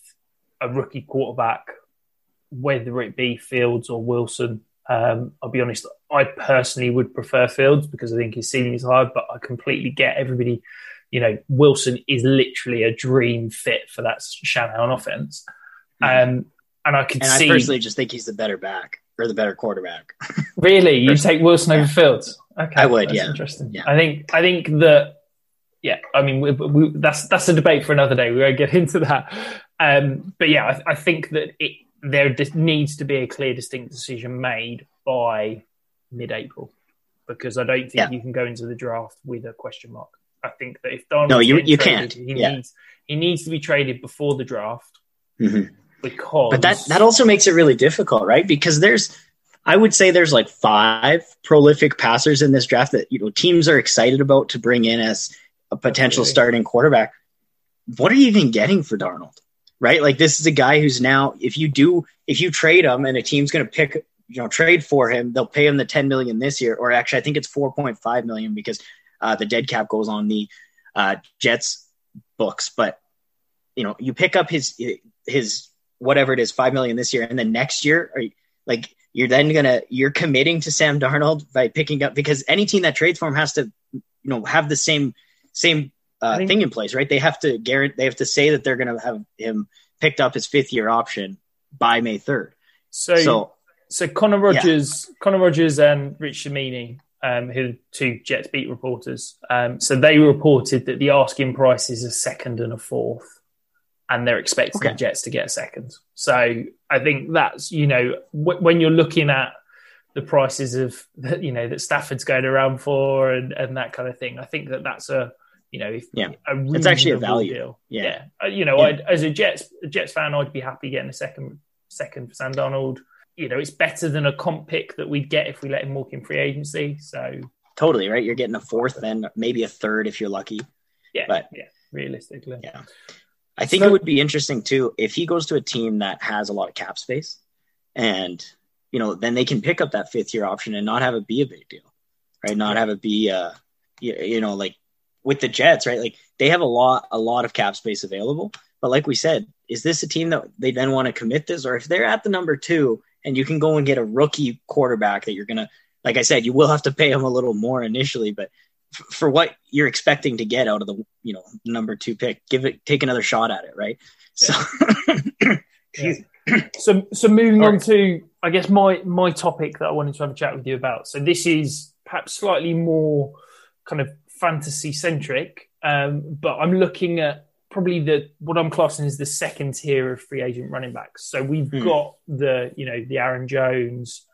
Speaker 2: a rookie quarterback, whether it be Fields or Wilson. Um, I'll be honest, I personally would prefer Fields because I think his ceiling is high, but I completely get everybody. You know, Wilson is literally a dream fit for that Shanahan offense. Mm-hmm. Um, and I could
Speaker 3: and
Speaker 2: see.
Speaker 3: I personally just think he's the better back or the better quarterback.
Speaker 2: really, you take Wilson over Fields? Okay,
Speaker 3: I would.
Speaker 2: That's
Speaker 3: yeah,
Speaker 2: interesting.
Speaker 3: Yeah.
Speaker 2: I think I think that yeah, I mean, we, we, that's that's a debate for another day. We won't get into that. Um, but yeah, I, I, think that it there needs to be a clear, distinct decision made by mid-April because I don't think yeah. you can go into the draft with a question mark. I think that if Darnold
Speaker 3: no, you you
Speaker 2: traded,
Speaker 3: can't.
Speaker 2: He
Speaker 3: yeah.
Speaker 2: needs he needs to be traded before the draft
Speaker 3: mm-hmm.
Speaker 2: because.
Speaker 3: But that that also makes it really difficult, right? Because there's I would say there's like five prolific passers in this draft that you know teams are excited about to bring in as a potential Absolutely. starting quarterback. What are you even getting for Darnold? Right? Like this is a guy who's now if you do if you trade him and a team's going to pick you know trade for him, they'll pay him the 10 million this year or actually I think it's 4.5 million because uh, the dead cap goes on the uh, Jets books, but you know, you pick up his his whatever it is, 5 million this year and then next year are you, like you're then gonna you're committing to Sam Darnold by picking up because any team that trades for him has to you know have the same same uh, think, thing in place, right? They have to guarantee, they have to say that they're going to have him picked up his fifth year option by May 3rd.
Speaker 2: So, so, so Connor Rogers, yeah. Connor Rogers and Rich Cimini, um, who two Jets beat reporters, um, so they reported that the asking price is a second and a fourth, and they're expecting okay. the Jets to get a second. So I think that's you know w- when you're looking at the prices of you know that Stafford's going around for and, and that kind of thing. I think that that's a you know, if,
Speaker 3: yeah, it's actually a value
Speaker 2: deal.
Speaker 3: Yeah,
Speaker 2: yeah. Uh, you know, yeah. as a Jets a Jets fan, I'd be happy getting a second second for Sam Darnold. You know, it's better than a comp pick that we'd get if we let him walk in free agency. So
Speaker 3: totally right. You're getting a fourth, then maybe a third if you're lucky.
Speaker 2: Yeah,
Speaker 3: but
Speaker 2: yeah, realistically,
Speaker 3: yeah. I think so, it would be interesting too if he goes to a team that has a lot of cap space, and you know, then they can pick up that fifth year option and not have it be a big deal, right? Not have it be, uh, you, you know, like with the Jets, right? Like they have a lot, a lot of cap space available. But like we said, is this a team that they then want to commit this, or if they're at the number two and you can go and get a rookie quarterback that you're gonna, like I said, you will have to pay him a little more initially, but f- for what you're expecting to get out of the, you know, number two pick, give it, take another shot at it, right? So,
Speaker 2: yeah. so, so moving on to, I guess my my topic that I wanted to have a chat with you about. So this is perhaps slightly more kind of fantasy centric, um, but I'm looking at probably the what I'm classing as the second tier of free agent running backs. So we've hmm. got the you know the Aaron Jones,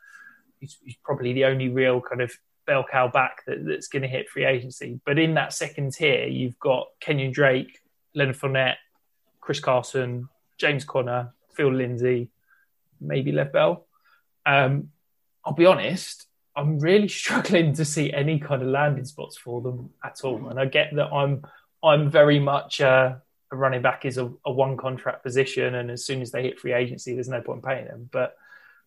Speaker 2: he's, probably the only real kind of bell cow back that, that's going to hit free agency. But in that second tier, you've got Kenyon Drake, Leonard Fournette, Chris Carson, James Conner, Phil Lindsay, maybe Lev Bell. Um, I'll be honest, I'm really struggling to see any kind of landing spots for them at all. And I get that I'm I'm very much uh, a running back is a, a, one contract position, and as soon as they hit free agency, there's no point paying them. But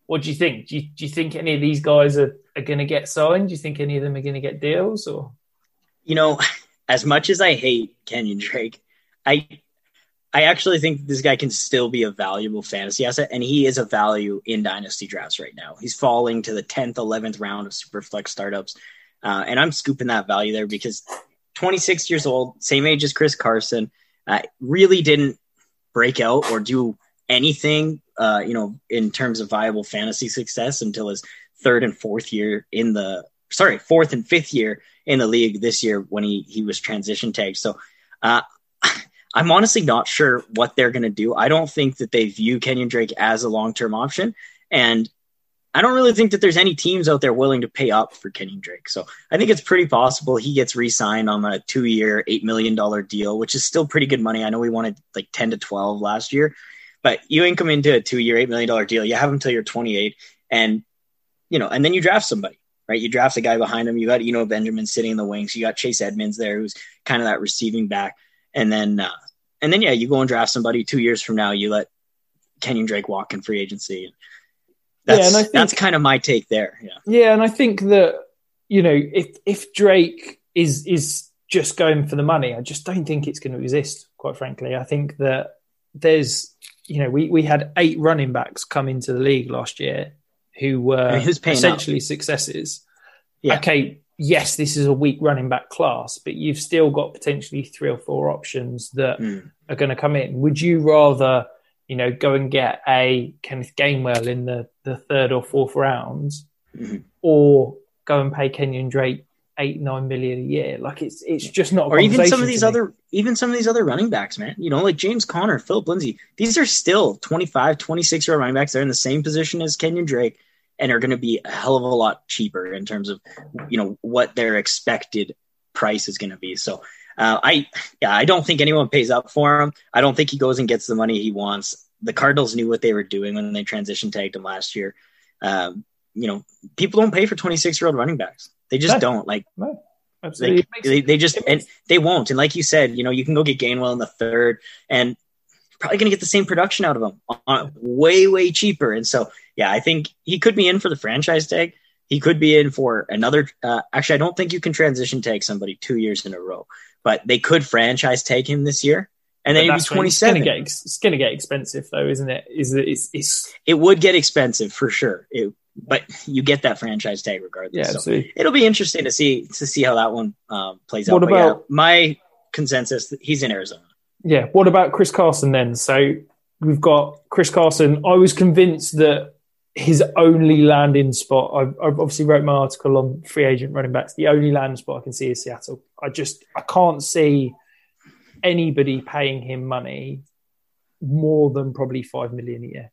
Speaker 2: what do you think? Do you, do you think any of these guys are, are going to get signed? Do you think any of them are going to get deals? Or
Speaker 3: you know, as much as I hate Kenyon Drake, I I actually think this guy can still be a valuable fantasy asset, and he is a value in dynasty drafts right now. He's falling to the 10th, 11th round of Superflex startups, uh, and I'm scooping that value there because 26 years old, same age as Chris Carson, uh, really didn't break out or do anything, uh, you know, in terms of viable fantasy success until his third and fourth year in the sorry fourth and fifth year in the league this year when he he was transition tagged. So. Uh, I'm honestly not sure what they're going to do. I don't think that they view Kenyon Drake as a long term option. And I don't really think that there's any teams out there willing to pay up for Kenyon Drake. So I think it's pretty possible he gets re-signed on a two-year, eight million dollar deal, which is still pretty good money. I know we wanted like ten to twelve last year, but you ain't come into a two-year, eight million dollar deal. You have him until you're 28, and you know, and then you draft somebody, right? You draft a guy behind him. You got Eno Benjamin sitting in the wings. You got Chase Edmonds there, who's kind of that receiving back, and then uh, and then yeah, you go and draft somebody. Two years from now, you let Kenyon Drake walk in free agency. That's, yeah, and I think, that's kind of my take there. Yeah.
Speaker 2: Yeah, and I think that you know if if Drake is is just going for the money, I just don't think it's going to exist. Quite frankly, I think that there's you know we we had eight running backs come into the league last year who were I mean, essentially up? successes. Yeah. Okay, yes, this is a weak running back class, but you've still got potentially three or four options that mm. are going to come in. Would you rather you know, go and get a Kenneth Gainwell in the, the third or fourth rounds, mm-hmm. or go and pay Kenyon Drake eight nine million a year. Like it's it's just not.
Speaker 3: or even some of these other even some of these other running backs, man. You know, like James Conner, Phillip Lindsay. These are still 25, 26 year old running backs. They're in the same position as Kenyon Drake, and are going to be a hell of a lot cheaper in terms of you know what their expected price is going to be. So uh, I yeah, I don't think anyone pays up for him. I don't think he goes and gets the money he wants. The Cardinals knew what they were doing when they transition tagged him last year. Um, you know, people don't pay for 26 year old running backs. They just don't like. Absolutely. They, they just and they won't. And like you said, you know, you can go get Gainwell in the third, and probably going to get the same production out of him on, way way cheaper. And so, yeah, I think he could be in for the franchise tag. He could be in for another. Uh, actually, I don't think you can transition tag somebody two years in a row but they could franchise take him this year. And then he'd be 27.
Speaker 2: It's going to get expensive, though, isn't it? Is it? It's, it's...
Speaker 3: it would get expensive for sure. It, but you get that franchise tag regardless. Yeah, so it'll be interesting to see to see how that one um, plays what out. What about, yeah, my consensus, he's in Arizona.
Speaker 2: Yeah. What about Chris Carson then? So we've got Chris Carson. I was convinced that his only landing spot. I, I obviously wrote my article on free agent running backs. The only landing spot I can see is Seattle. I just I can't see anybody paying him money more than probably five million a year.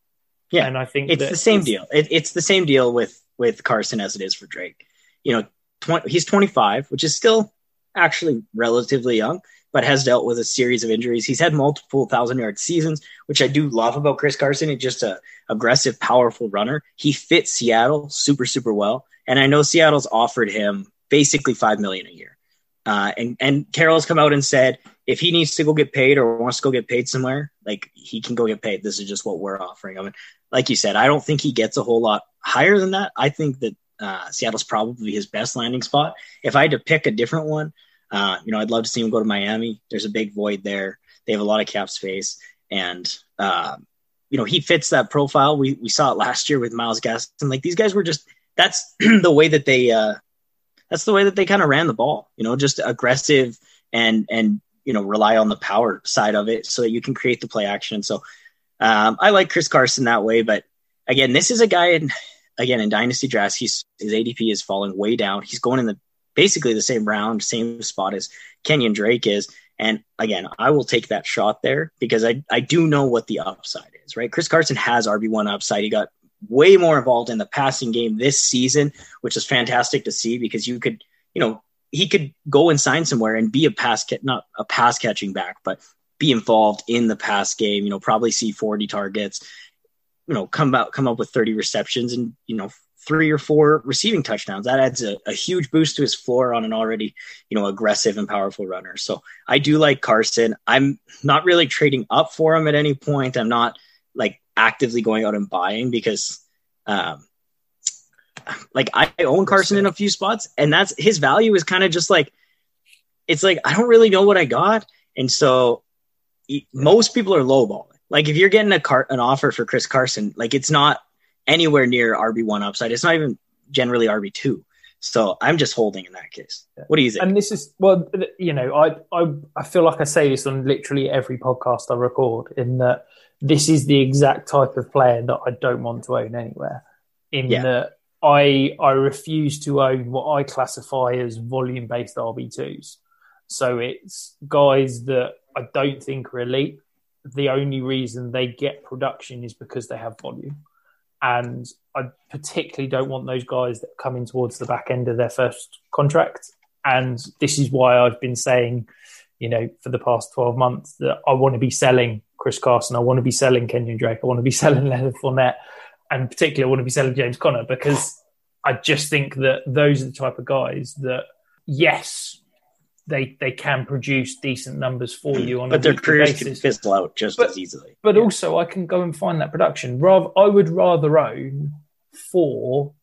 Speaker 3: Yeah, and I think it's the same it's, deal. It, it's the same deal with with Carson as it is for Drake. You know, 20, he's 25, which is still actually relatively young, but has dealt with a series of injuries. He's had multiple thousand yard seasons, which I do love about Chris Carson. He's just a aggressive, powerful runner. He fits Seattle super, super well. And I know Seattle's offered him basically five million a year. Uh, and and Carroll has come out and said if he needs to go get paid or wants to go get paid somewhere, like he can go get paid. This is just what we're offering. I mean, like you said, I don't think he gets a whole lot higher than that. I think that uh, Seattle's probably his best landing spot. If I had to pick a different one, uh, you know, I'd love to see him go to Miami. There's a big void there. They have a lot of cap space, and uh, you know, he fits that profile. We we saw it last year with Myles Gaskin. Like these guys were just that's the way that they uh, that's the way that they kind of ran the ball. You know, just aggressive and and you know rely on the power side of it so that you can create the play action. So um, I like Chris Carson that way, but again, this is a guy in again in dynasty drafts. He's his ADP is falling way down. He's going in the basically the same round, same spot as Kenyon Drake is. And again, I will take that shot there because I, I do know what the upside is, right? Chris Carson has RB1 upside. He got way more involved in the passing game this season, which is fantastic to see because you could, you know, he could go and sign somewhere and be a pass, not a pass catching back, but be involved in the pass game, you know, probably see 40 targets, you know, come out, come up with 30 receptions and, you know, three or four receiving touchdowns. That adds a, a, huge boost to his floor on an already, you know, aggressive and powerful runner. So I do like Carson. I'm not really trading up for him at any point. I'm not like actively going out and buying because, um, like I own Carson in a few spots, and that's his value is kind of just like it's like I don't really know what I got, and so most people are lowballing. Like if you're getting a car an offer for Chris Carson, like it's not anywhere near RB1 upside. It's not even generally RB2. So I'm just holding in that case. What do you think?
Speaker 2: And this is well, you know, I I I feel like I say this on literally every podcast I record in that this is the exact type of player that I don't want to own anywhere. In yeah. that I I refuse to own what I classify as volume based RB2s. So it's guys that I don't think are elite. The only reason they get production is because they have volume and I particularly don't want those guys that come in towards the back end of their first contract. And this is why I've been saying, you know, for the past 12 months that I want to be selling Chris Carson, I want to be selling Kenyon Drake, I want to be selling Leonard Fournette, and particularly I want to be selling James Conner because I just think that those are the type of guys that, yes, they they can produce decent numbers for you on
Speaker 3: but
Speaker 2: a
Speaker 3: their careers
Speaker 2: basis.
Speaker 3: can fizzle out just
Speaker 2: But-
Speaker 3: as easily.
Speaker 2: But also, I can go and find that production. Rather, I would rather own four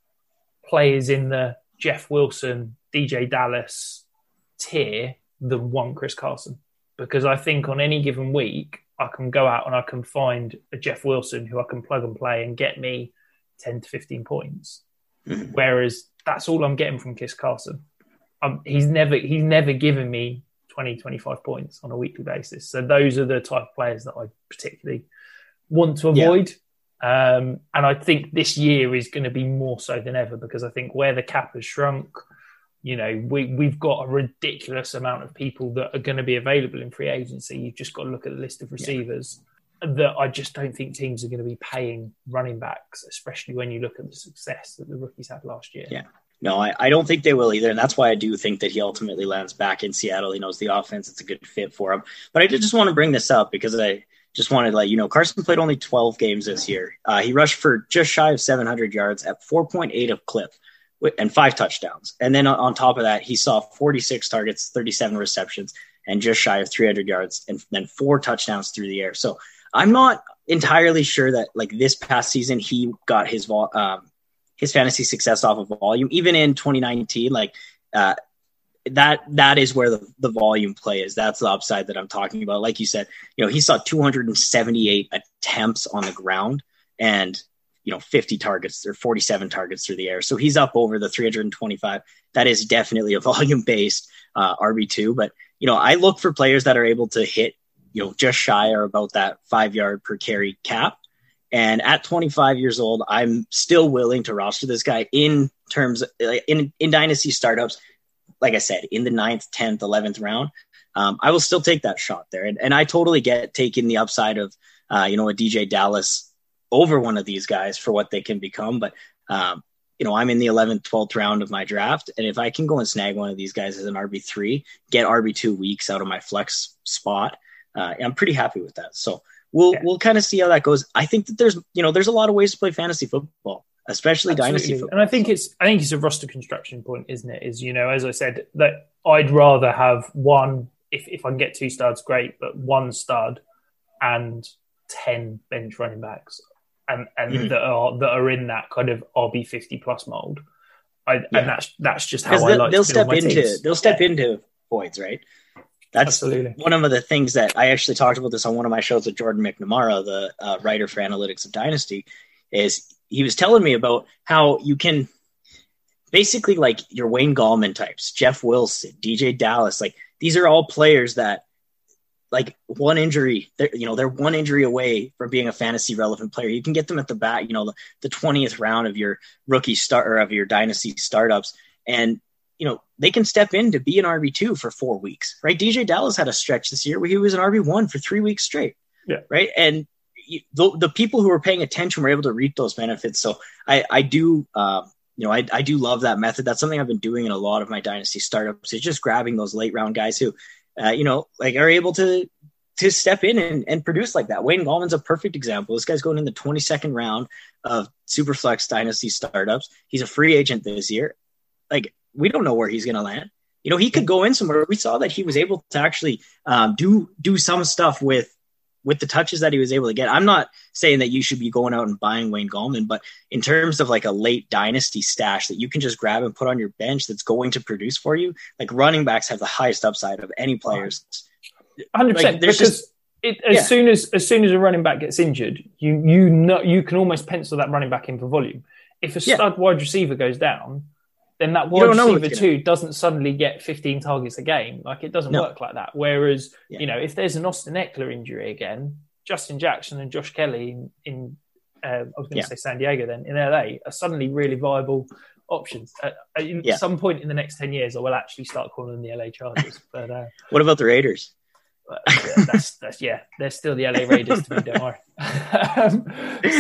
Speaker 2: players in the Jeff Wilson, DeeJay Dallas tier than one Chris Carson, because I think on any given week I can go out and I can find a Jeff Wilson who I can plug and play and get me ten to fifteen points. Hmm. Whereas that's all I'm getting from Chris Carson. Um, he's never he's never given me 20, 25 points on a weekly basis. So those are the type of players that I particularly want to
Speaker 3: Yeah.
Speaker 2: avoid. Um, and I think this year is going to be more so than ever because I think where the cap has shrunk, you know, we, we've got a ridiculous amount of people that are going to be available in free agency. You've just got to look at the list of receivers that I just don't think teams are going to be paying running backs, especially when you look at the success that the rookies had last year.
Speaker 3: Yeah. No, I, I don't think they will either. And that's why I do think that he ultimately lands back in Seattle. He knows the offense. It's a good fit for him. But I did just want to bring this up because I just wanted to let you know Carson played only 12 games this year. Uh, he rushed for just shy of 700 yards at 4.8 of clip and five touchdowns. And then on- top of that, he saw 46 targets, 37 receptions, and just shy of 300 yards and then four touchdowns through the air. So I'm not entirely sure that like this past season he got his um, his fantasy success off of volume. Even in 2019, like uh, that that is where the, the volume play is. That's the upside that I'm talking about. Like you said, you know, he saw 278 attempts on the ground and you know 50 targets or 47 targets through the air. So he's up over the 325. That is definitely a volume based uh, RB2. But you know, I look for players that are able to hit you know just shy or about that five yard per carry cap. And at 25 years old, I'm still willing to roster this guy in terms of, in in dynasty startups. Like I said, in the ninth, 10th, 11th round, um, I will still take that shot there. And, and I totally get taking the upside of, uh, you know, a DeeJay Dallas over one of these guys for what they can become. But, um, you know, I'm in the 11th, 12th round of my draft. And if I can go and snag one of these guys as an RB3, get RB2 weeks out of my flex spot, uh, I'm pretty happy with that. So we'll, we'll kind of see how that goes. I think that there's, you know, there's a lot of ways to play fantasy football, especially dynasty football.
Speaker 2: And I think it's I think it's a roster construction point, isn't it? Is you know, as I said, that I'd rather have one if if I can get two studs, great, but one stud and ten bench running backs, and and
Speaker 3: Mhm.
Speaker 2: that are that are in that kind of RB fifty plus mold. I,
Speaker 3: Yeah.
Speaker 2: And that's that's just how I
Speaker 3: they'll,
Speaker 2: like
Speaker 3: they'll step
Speaker 2: my
Speaker 3: into
Speaker 2: teams.
Speaker 3: they'll step into voids, right? That's
Speaker 2: Absolutely.
Speaker 3: one of the things that I actually talked about this on one of my shows with Jordan McNamara, the uh, writer for Analytics of Dynasty. Is he was telling me about how you can basically like your Wayne Gallman types, Jeff Wilson, DeeJay Dallas, like these are all players that like one injury, they're, you know, they're one injury away from being a fantasy relevant player. You can get them at the bat, you know, the, the 20th round of your rookie start or of your dynasty startups. And, you know, they can step in to be an RB2 for four weeks, right? DeeJay Dallas had a stretch this year where he was an RB1 for three weeks straight.
Speaker 2: Yeah.
Speaker 3: Right. And the, the people who are paying attention were able to reap those benefits. So I, I do, um, you know, I, I do love that method. That's something I've been doing in a lot of my dynasty startups. Is just grabbing those late round guys who, uh, you know, like are able to to step in and, and produce like that. Wayne Gallman's a perfect example. This guy's going in the 22nd round of Superflex Dynasty startups. He's a free agent this year. Like we don't know where he's going to land. You know, he could go in somewhere. We saw that he was able to actually um, do do some stuff with with the touches that he was able to get. I'm not saying that you should be going out and buying Wayne Gallman, but in terms of like a late dynasty stash that you can just grab and put on your bench that's going to produce for you, like running backs have the highest upside of any players.
Speaker 2: Hundred
Speaker 3: Like,
Speaker 2: percent.
Speaker 3: there's
Speaker 2: Because
Speaker 3: just-
Speaker 2: it, as
Speaker 3: Yeah.
Speaker 2: soon as as soon as a running back gets injured, you you know you can almost pencil that running back in for volume. If a
Speaker 3: Yeah.
Speaker 2: stud wide receiver goes down, then that wide receiver two doesn't suddenly get 15 targets a game. Like it doesn't
Speaker 3: No.
Speaker 2: work like that. Whereas
Speaker 3: Yeah.
Speaker 2: you know if there's an Austin Ekeler injury again, Justin Jackson and Josh Kelley in, in uh, I was going to
Speaker 3: Yeah.
Speaker 2: say San Diego then in LA are suddenly really viable options. At, at
Speaker 3: Yeah.
Speaker 2: some point in the next 10 years, I will actually start calling them the LA Chargers. But uh,
Speaker 3: What about the Raiders?
Speaker 2: yeah, that's that's yeah, they're still the LA Raiders to me. Don't worry. um,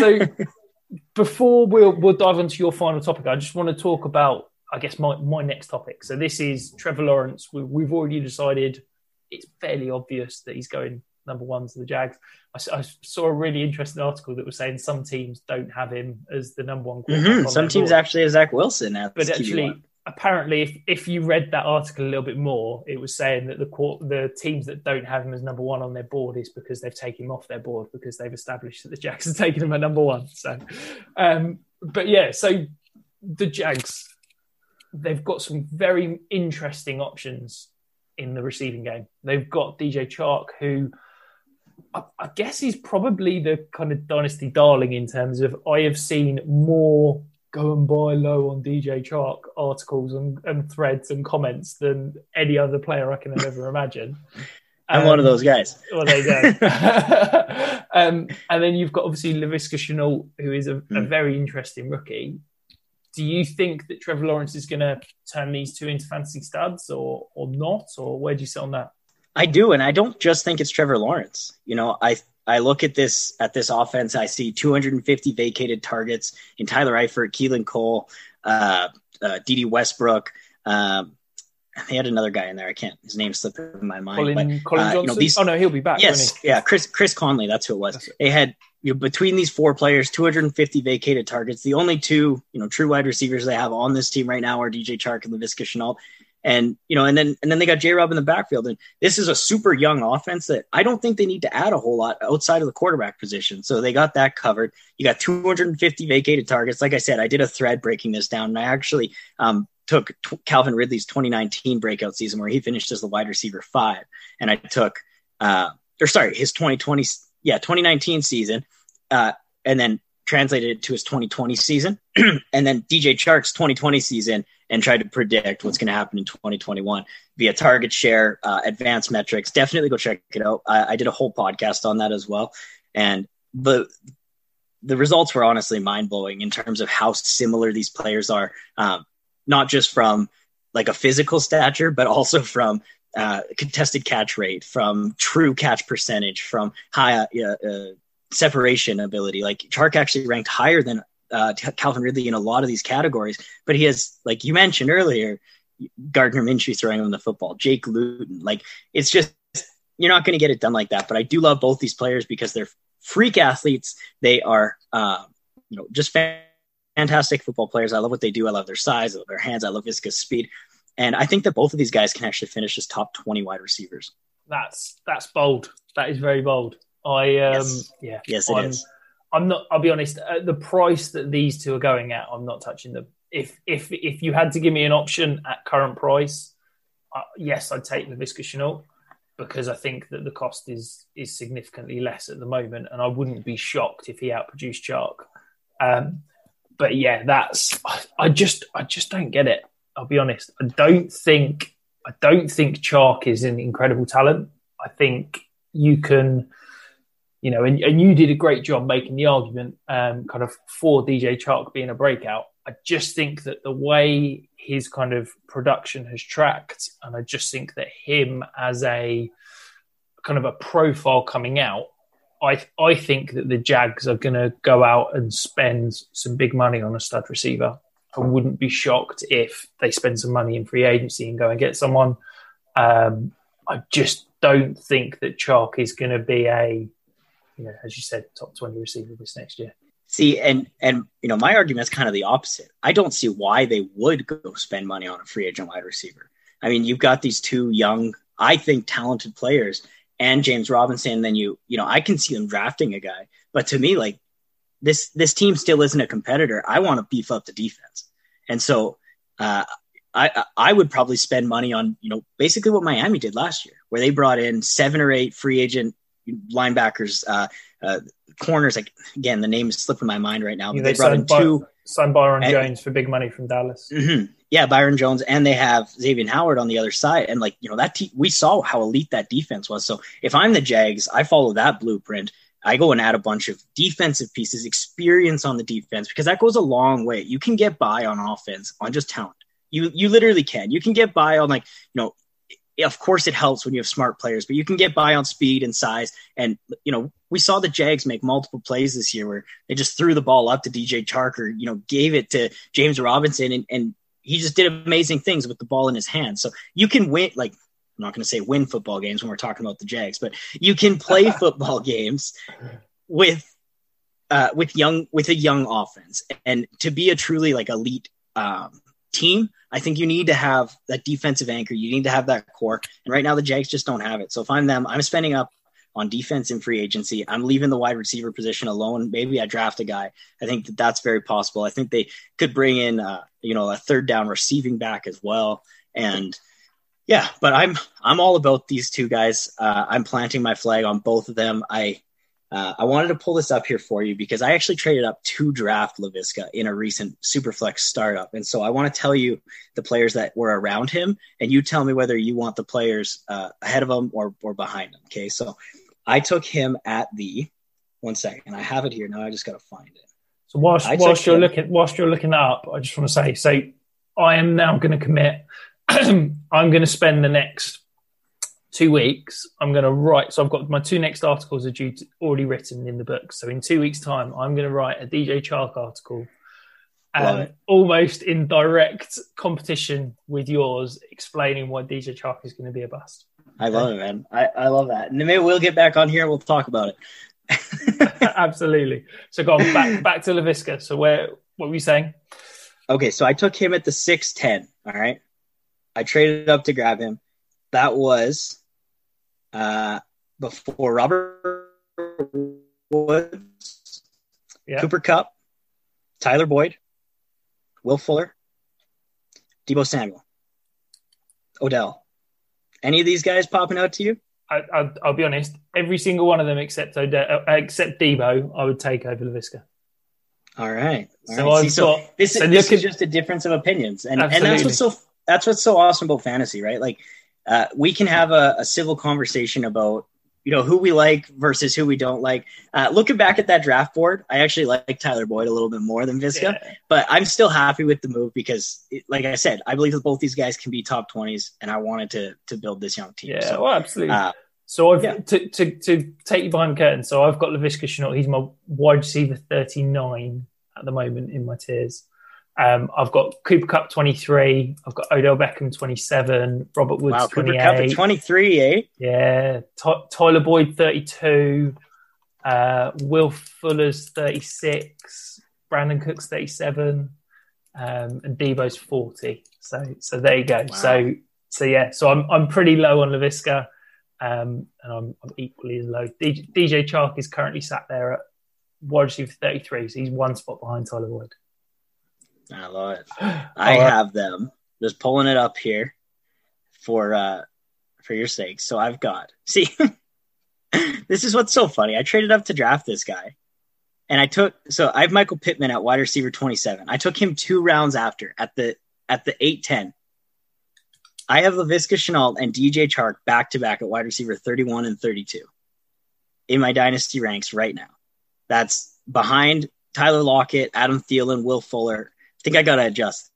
Speaker 2: so before we'll we'll dive into your final topic, I just want to talk about, I guess, my my next topic. So this is Trevor Lawrence. We, we've already decided it's fairly obvious that he's going number one to the Jags. I, I, saw a really interesting article that was saying some teams don't have him as the number one.
Speaker 3: Mm-hmm. Some teams board. actually have Zach Wilson
Speaker 2: but actually, apparently, if, if you read that article a little bit more, it was saying that the the teams that don't have him as number one on their board is because they've taken him off their board because they've established that the Jags are taking him at number one. So, um, but yeah, so the Jags they've got some very interesting options in the receiving game. They've got DJ Chark, who I, I, guess he's probably the kind of dynasty darling in terms of I have seen more go and buy low on DJ Chark articles and, and threads and comments than any other player I can ever imagine.
Speaker 3: I'm um, one of those guys.
Speaker 2: Well, there you go. um, and then you've got obviously Laviska Shenault, who is a, mm. a hmm. very interesting rookie. Do you think that Trevor Lawrence is going to turn these two into fantasy studs or or not? Or where do you sit on that?
Speaker 3: I do, and I don't just think it's Trevor Lawrence. You know, I I look at this at this offense. I see 250 vacated targets in Tyler Eifert, Keelan Cole, uh, uh, Dede Westbrook. Um, they had another guy in there. I can't. His name slipped in my mind.
Speaker 2: Colin, but, Colin uh, you know, these, oh no, he'll be back.
Speaker 3: Yes, yeah, Chris Chris Conley. That's who it was. They had you know, between these four players, 250 vacated targets. The only two, you know, true wide receivers they have on this team right now are DJ Chark and Laviska Shenault. And you know, and then and then they got J Rob in the backfield. And this is a super young offense that I don't think they need to add a whole lot outside of the quarterback position. So they got that covered. You got 250 vacated targets. Like I said, I did a thread breaking this down, and I actually um, took t- Calvin Ridley's 2019 breakout season where he finished as the wide receiver five, and I took uh, or sorry, his 2020 yeah 2019 season, uh, and then translated it to his 2020 season, and then DJ Chark's 2020 season and tried to predict what's going to happen in 2021 via target share, uh, advanced metrics. Definitely go check it out. I, I, did a whole podcast on that as well, and the the results were honestly mind blowing in terms of how similar these players are, um, not just from like a physical stature, but also from uh, contested catch rate, from true catch percentage, from high uh, uh separation ability. Like Chark actually ranked higher than uh, Calvin Ridley in a lot of these categories, but he has, like you mentioned earlier, Gardner Minshew throwing him the football, Jake Luton. Like it's just you're not going to get it done like that. But I do love both these players because they're freak athletes. They are, uh, you know, just fantastic football players. I love what they do. I love their size, I love their hands. I love Viska's speed, and I think that both of these guys can actually finish as top 20 wide receivers.
Speaker 2: That's that's bold. That is very bold. I um yes. yeah
Speaker 3: yes it
Speaker 2: I'm,
Speaker 3: is.
Speaker 2: I'm not. I'll be honest. At the price that these two are going at, I'm not touching them. If if if you had to give me an option at current price, uh, yes, I'd take the Viska Shenault because I think that the cost is is significantly less at the moment, and I wouldn't be shocked if he outproduced Chark. Um, but yeah, that's I just I just don't get it. I'll be honest. I don't think I don't think Chark is an incredible talent. I think you can you know, and, and you did a great job making the argument um, kind of for DJ Chark being a breakout. I just think that the way his kind of production has tracked, and I just think that him as a kind of a profile coming out, I I think that the Jags are going to go out and spend some big money on a stud receiver. I wouldn't be shocked if they spend some money in free agency and go and get someone. Um, I just don't think that Chark is going to be a you know, as you said, top 20 receiver this next year.
Speaker 3: See, and and you know, my argument is kind of the opposite. I don't see why they would go spend money on a free agent wide receiver. I mean, you've got these two young, I think, talented players, and James Robinson. Then you, you know, I can see them drafting a guy, but to me, like this, this team still isn't a competitor. I want to beef up the defense, and so uh, I, I would probably spend money on, you know, basically what Miami did last year, where they brought in seven or eight free agent linebackers, uh, uh, corners. Like again, the name is slipping my mind right now. But yeah, they, they brought in By- two.
Speaker 2: Signed Byron and, Jones for big money from Dallas.
Speaker 3: Mm-hmm. Yeah, Byron Jones, and they have Xavier Howard on the other side. And like you know that te- we saw how elite that defense was. So if I'm the Jags, I follow that blueprint. I go and add a bunch of defensive pieces, experience on the defense, because that goes a long way. You can get by on offense on just talent. You you literally can. You can get by on like you know of course it helps when you have smart players, but you can get by on speed and size. And you know, we saw the Jags make multiple plays this year where they just threw the ball up to DJ Chark or you know gave it to James Robinson, and, and he just did amazing things with the ball in his hand. So you can win like. I'm not going to say win football games when we're talking about the Jags, but you can play football games with uh, with young with a young offense, and to be a truly like elite um, team, I think you need to have that defensive anchor. You need to have that core. And right now, the Jags just don't have it. So if I'm them, I'm spending up on defense in free agency. I'm leaving the wide receiver position alone. Maybe I draft a guy. I think that that's very possible. I think they could bring in, uh, you know, a third down receiving back as well. And yeah, but I'm I'm all about these two guys. Uh, I'm planting my flag on both of them. I uh, I wanted to pull this up here for you because I actually traded up to draft Laviska in a recent Superflex startup. And so I want to tell you the players that were around him, and you tell me whether you want the players uh, ahead of him or, or behind him. Okay. So I took him at the one second. I have it here now. I just got to find it.
Speaker 2: So whilst, whilst you're him, looking, whilst you're looking up, I just want to say, so I am now going to commit. I'm going to spend the next two weeks, I'm going to write. So I've got my two next articles are due to, already written in the book. So in two weeks' time, I'm going to write a DJ Chark article, um, almost in direct competition with yours, explaining why DJ Chark is going to be a bust.
Speaker 3: I love it, man. I, I love that. And maybe we'll get back on here. We'll talk about it.
Speaker 2: Absolutely. So go on back back to Laviska. So where what were you saying?
Speaker 3: Okay, so I took him at the six ten. All right. I traded up to grab him. That was uh, before Robert Woods, yeah. Cooper Kupp, Tyler Boyd, Will Fuller, Deebo Samuel, Odell. Any of these guys popping out to you?
Speaker 2: I, will be honest. Every single one of them except Odell, uh, except Deebo, I would take over Laviska.
Speaker 3: All right. All so, right. See, so got, this, so this is just a difference of opinions, and and that's what's so that's what's so awesome about fantasy, right? Like uh, we can have a, a, civil conversation about you know who we like versus who we don't like. Uh, looking back at that draft board, I actually like Tyler Boyd a little bit more than Viska, yeah. but I'm still happy with the move because, it, like I said, I believe that both these guys can be top twenties, and I wanted to to build this young team.
Speaker 2: Yeah, so, well, absolutely. Uh, so I've, yeah. to, to, to take you behind the curtain, so I've got Laviska Shenault. He's my wide receiver 39 at the moment in my tiers. Um, I've got Cooper Kupp 23. I've got Odell Beckham 27. Robert Woods wow, 28. Cooper Kupp
Speaker 3: 23, eh?
Speaker 2: Yeah. T- Tyler Boyd 32. Uh, Will Fuller's 36. Brandin Cooks 37. Um, and Deebo's 40. So so there you go. Wow. So so yeah. So I'm I'm pretty low on Laviska. Um, and I'm, I'm equally as low. DJ, DJ Chark is currently sat there at wide receiver 33. So he's one spot behind Tyler Boyd.
Speaker 3: I love it. I have them. Just pulling it up here for uh for your sake. So I've got see this is what's so funny. I traded up to draft this guy. And I took so I have Michael Pittman at wide receiver 27. I took him two rounds after at the at the 8-10. I have Laviska Shenault and DJ Chark back to back at wide receiver 31 and 32 in my dynasty ranks right now. That's behind Tyler Lockett, Adam Thielen, Will Fuller, think I got to adjust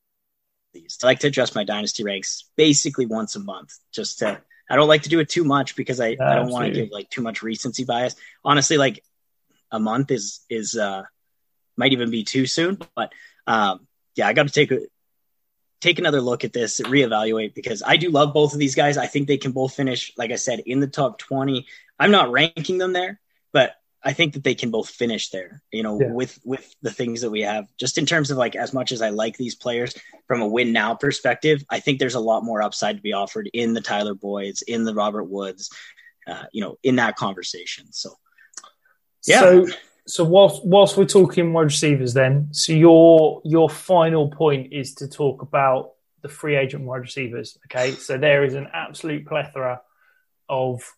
Speaker 3: these. I like to adjust my dynasty ranks basically once a month just to I don't like to do it too much because I, I don't want to give like too much recency bias. Honestly, like a month is is uh might even be too soon, but um yeah, I got to take a take another look at this, reevaluate because I do love both of these guys. I think they can both finish like I said in the top 20. I'm not ranking them there, but I think that they can both finish there, you know, yeah. with with the things that we have. Just in terms of like as much as I like these players from a win now perspective, I think there's a lot more upside to be offered in the Tyler Boyds, in the Robert Woods, uh, you know, in that conversation. So
Speaker 2: yeah. So so whilst whilst we're talking wide receivers then, so your your final point is to talk about the free agent wide receivers. Okay. So there is an absolute plethora of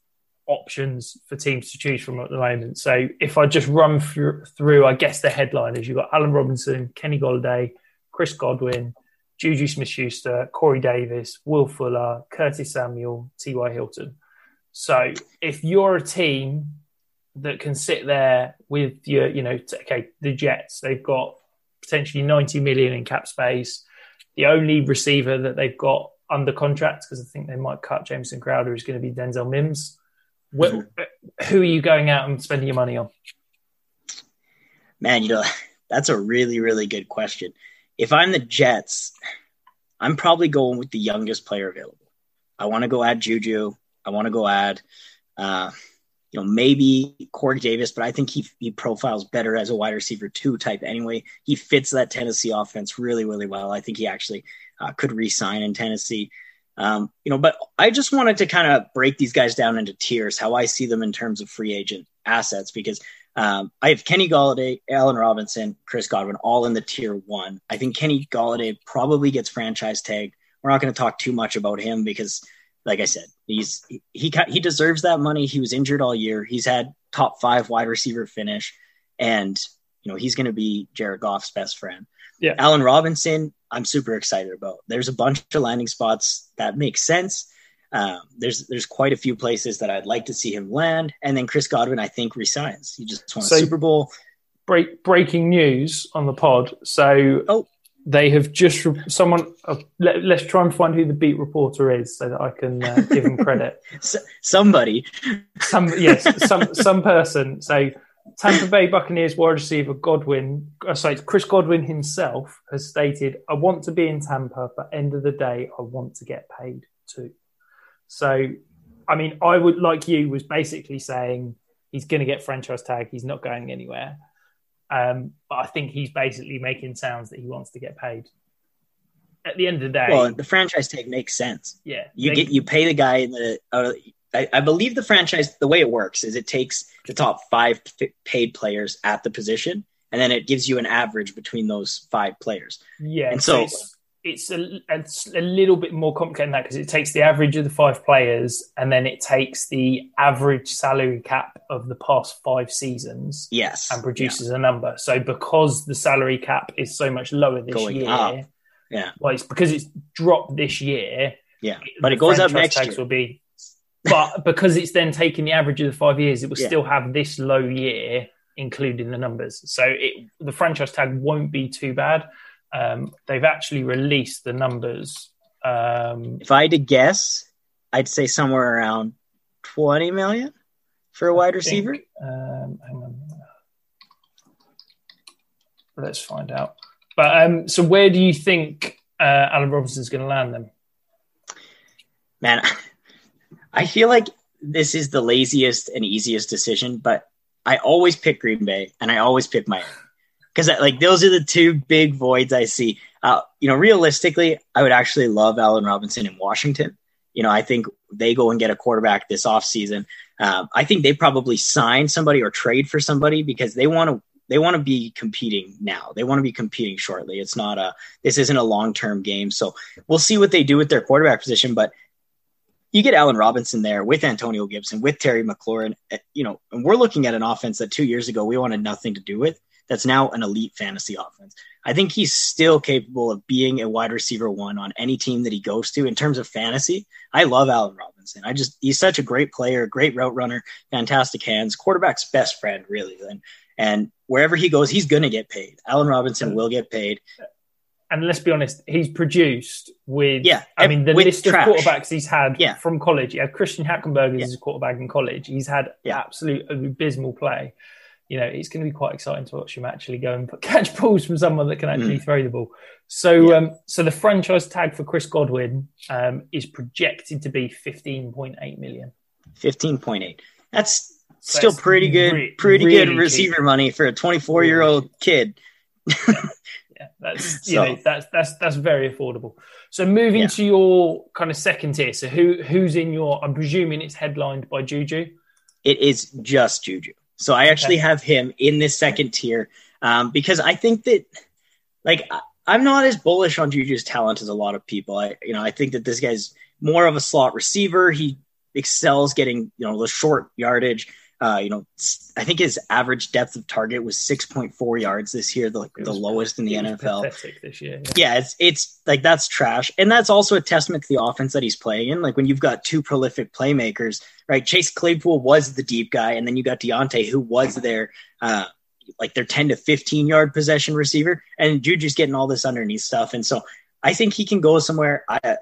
Speaker 2: options for teams to choose from at the moment. So if I just run through, through I guess the headliners, you've got Allen Robinson, Kenny Golladay, Chris Godwin, Juju Smith-Schuster, Corey Davis, Will Fuller, Curtis Samuel, T.Y. Hilton. So if you're a team that can sit there with your, you know, okay, the Jets, they've got potentially 90 million in cap space. The only receiver that they've got under contract because I think they might cut Jameson Crowder, is going to be Denzel Mims. Mm-hmm. Who are you going out and spending your money on?
Speaker 3: Man, you know, that's a really, really good question. If I'm the Jets, I'm probably going with the youngest player available. I want to go add Juju. I want to go add, uh, you know, maybe Corey Davis, but I think he, he profiles better as a wide receiver two type anyway. He fits that Tennessee offense really, really well. I think he actually uh, could re-sign in Tennessee. Um, you know, but I just wanted to kind of break these guys down into tiers, how I see them in terms of free agent assets, because um, I have Kenny Golladay, Allen Robinson, Chris Godwin, all in the tier one. I think Kenny Golladay probably gets franchise tagged. We're not going to talk too much about him because, like I said, he's he he deserves that money. He was injured all year. He's had top five wide receiver finish, and you know he's going to be Jared Goff's best friend.
Speaker 2: Yeah.
Speaker 3: Allen Robinson, I'm super excited about. There's a bunch of landing spots that make sense. Um, there's there's quite a few places that I'd like to see him land, and then Chris Godwin, I think, resigns. He just won a Super Bowl.
Speaker 2: Break, breaking news on the pod. So
Speaker 3: oh.
Speaker 2: they have just someone. Uh, let, us try and find who the beat reporter is, so that I can uh, give him credit.
Speaker 3: somebody,
Speaker 2: some yes, some some person. So Tampa Bay Buccaneers wide receiver Godwin, uh, sorry, Chris Godwin himself has stated, "I want to be in Tampa, but end of the day, I want to get paid too." So, I mean, I would like you was basically saying he's going to get franchise tag, he's not going anywhere. Um, but I think he's basically making sounds that he wants to get paid. At the end of the day,
Speaker 3: well, the franchise tag makes sense.
Speaker 2: Yeah,
Speaker 3: you they, get you pay the guy in the. Uh, I, I, believe the franchise the way it works is it takes the top five paid players at the position, and then it gives you an average between those five players.
Speaker 2: Yeah,
Speaker 3: and so,
Speaker 2: so it's, a, it's a little bit more complicated than that because it takes the average of the five players, and then it takes the average salary cap of the past five seasons.
Speaker 3: Yes,
Speaker 2: and produces yeah. a number. So because the salary cap is so much lower this
Speaker 3: Going
Speaker 2: year,
Speaker 3: up. yeah,
Speaker 2: well, it's because it's dropped this year.
Speaker 3: Yeah, but it goes up next year.
Speaker 2: Will be but because it's then taking the average of the five years, it will yeah. still have this low year included in the numbers. So it, the franchise tag won't be too bad. Um, they've actually released the numbers. Um,
Speaker 3: if I had to guess, I'd say somewhere around 20 million for a wide receiver.
Speaker 2: Um, hang on. Let's find out. But um, so where do you think uh, Allen Robinson's going to land them?
Speaker 3: Man, I feel like this is the laziest and easiest decision, but I always pick Green Bay and I always pick Miami because like those are the two big voids I see. Uh, you know, realistically, I would actually love Allen Robinson in Washington. You know, I think they go and get a quarterback this offseason. Um, I think they probably sign somebody or trade for somebody because they want to they want to be competing now. They want to be competing shortly. It's not a this isn't a long term game. So we'll see what they do with their quarterback position. But you get Allen Robinson there with Antonio Gibson, with Terry McLaurin, eh, you know, and we're looking at an offense that two years ago we wanted nothing to do with. That's now an elite fantasy offense. I think he's still capable of being a wide receiver one on any team that he goes to in terms of fantasy. I love Allen Robinson. I just, he's such a great player, great route runner, fantastic hands, quarterback's best friend, really. And, and wherever he goes, he's going to get paid. Allen Robinson will get paid
Speaker 2: and let's be honest, he's produced with.
Speaker 3: Yeah,
Speaker 2: I mean the list
Speaker 3: trash.
Speaker 2: of quarterbacks he's had
Speaker 3: yeah.
Speaker 2: from college. He had Christian Hackenberg
Speaker 3: yeah.
Speaker 2: as a quarterback in college. He's had
Speaker 3: yeah.
Speaker 2: absolute abysmal play. You know, it's going to be quite exciting to watch him actually go and catch balls from someone that can actually mm. throw the ball. So, um, so the franchise tag for Chris Godwin um, is projected to be fifteen point eight million.
Speaker 3: Fifteen point eight. That's so still pretty good. Re- pretty really good receiver cheap. money for a twenty-four year old kid.
Speaker 2: Yeah, that's so, you know that's that's that's very affordable. So moving yeah. to your kind of second tier. So who who's in your? I'm presuming it's headlined by Juju.
Speaker 3: It is just Juju. So I actually okay. have him in this second tier um, because I think that like I'm not as bullish on Juju's talent as a lot of people. I you know I think that this guy's more of a slot receiver. He excels getting you know the short yardage. Uh, you know, I think his average depth of target was 6.4 yards this year, the, the lowest in the NFL.
Speaker 2: This year,
Speaker 3: yeah. yeah, it's it's like that's trash, and that's also a testament to the offense that he's playing in. Like when you've got two prolific playmakers, right? Chase Claypool was the deep guy, and then you got Diontae, who was their uh, like their 10 to 15 yard possession receiver, and Juju's getting all this underneath stuff, and so I think he can go somewhere. I,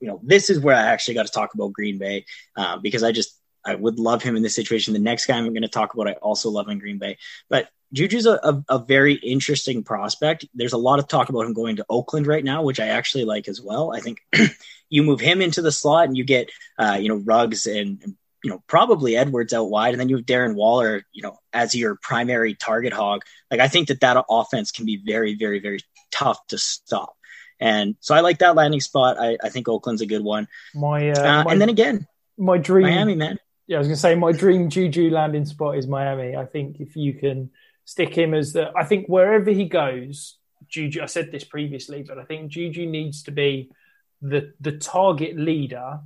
Speaker 3: you know, this is where I actually got to talk about Green Bay uh, because I just I would love him in this situation. The next guy I'm going to talk about, I also love in Green Bay, but Juju's a, a, a, very interesting prospect. There's a lot of talk about him going to Oakland right now, which I actually like as well. I think you move him into the slot and you get, uh, you know, Ruggs and, and, you know, probably Edwards out wide, and then you have Darren Waller, you know, as your primary target hog. Like I think that that offense can be very, very, very tough to stop. And so I like that landing spot. I, I think Oakland's a good one.
Speaker 2: My, uh,
Speaker 3: uh,
Speaker 2: my
Speaker 3: and then again,
Speaker 2: my dream
Speaker 3: Miami, man.
Speaker 2: Yeah, I was gonna say my dream Juju landing spot is Miami. I think if you can stick him as the, I think wherever he goes, Juju. I said this previously, but I think Juju needs to be the the target leader,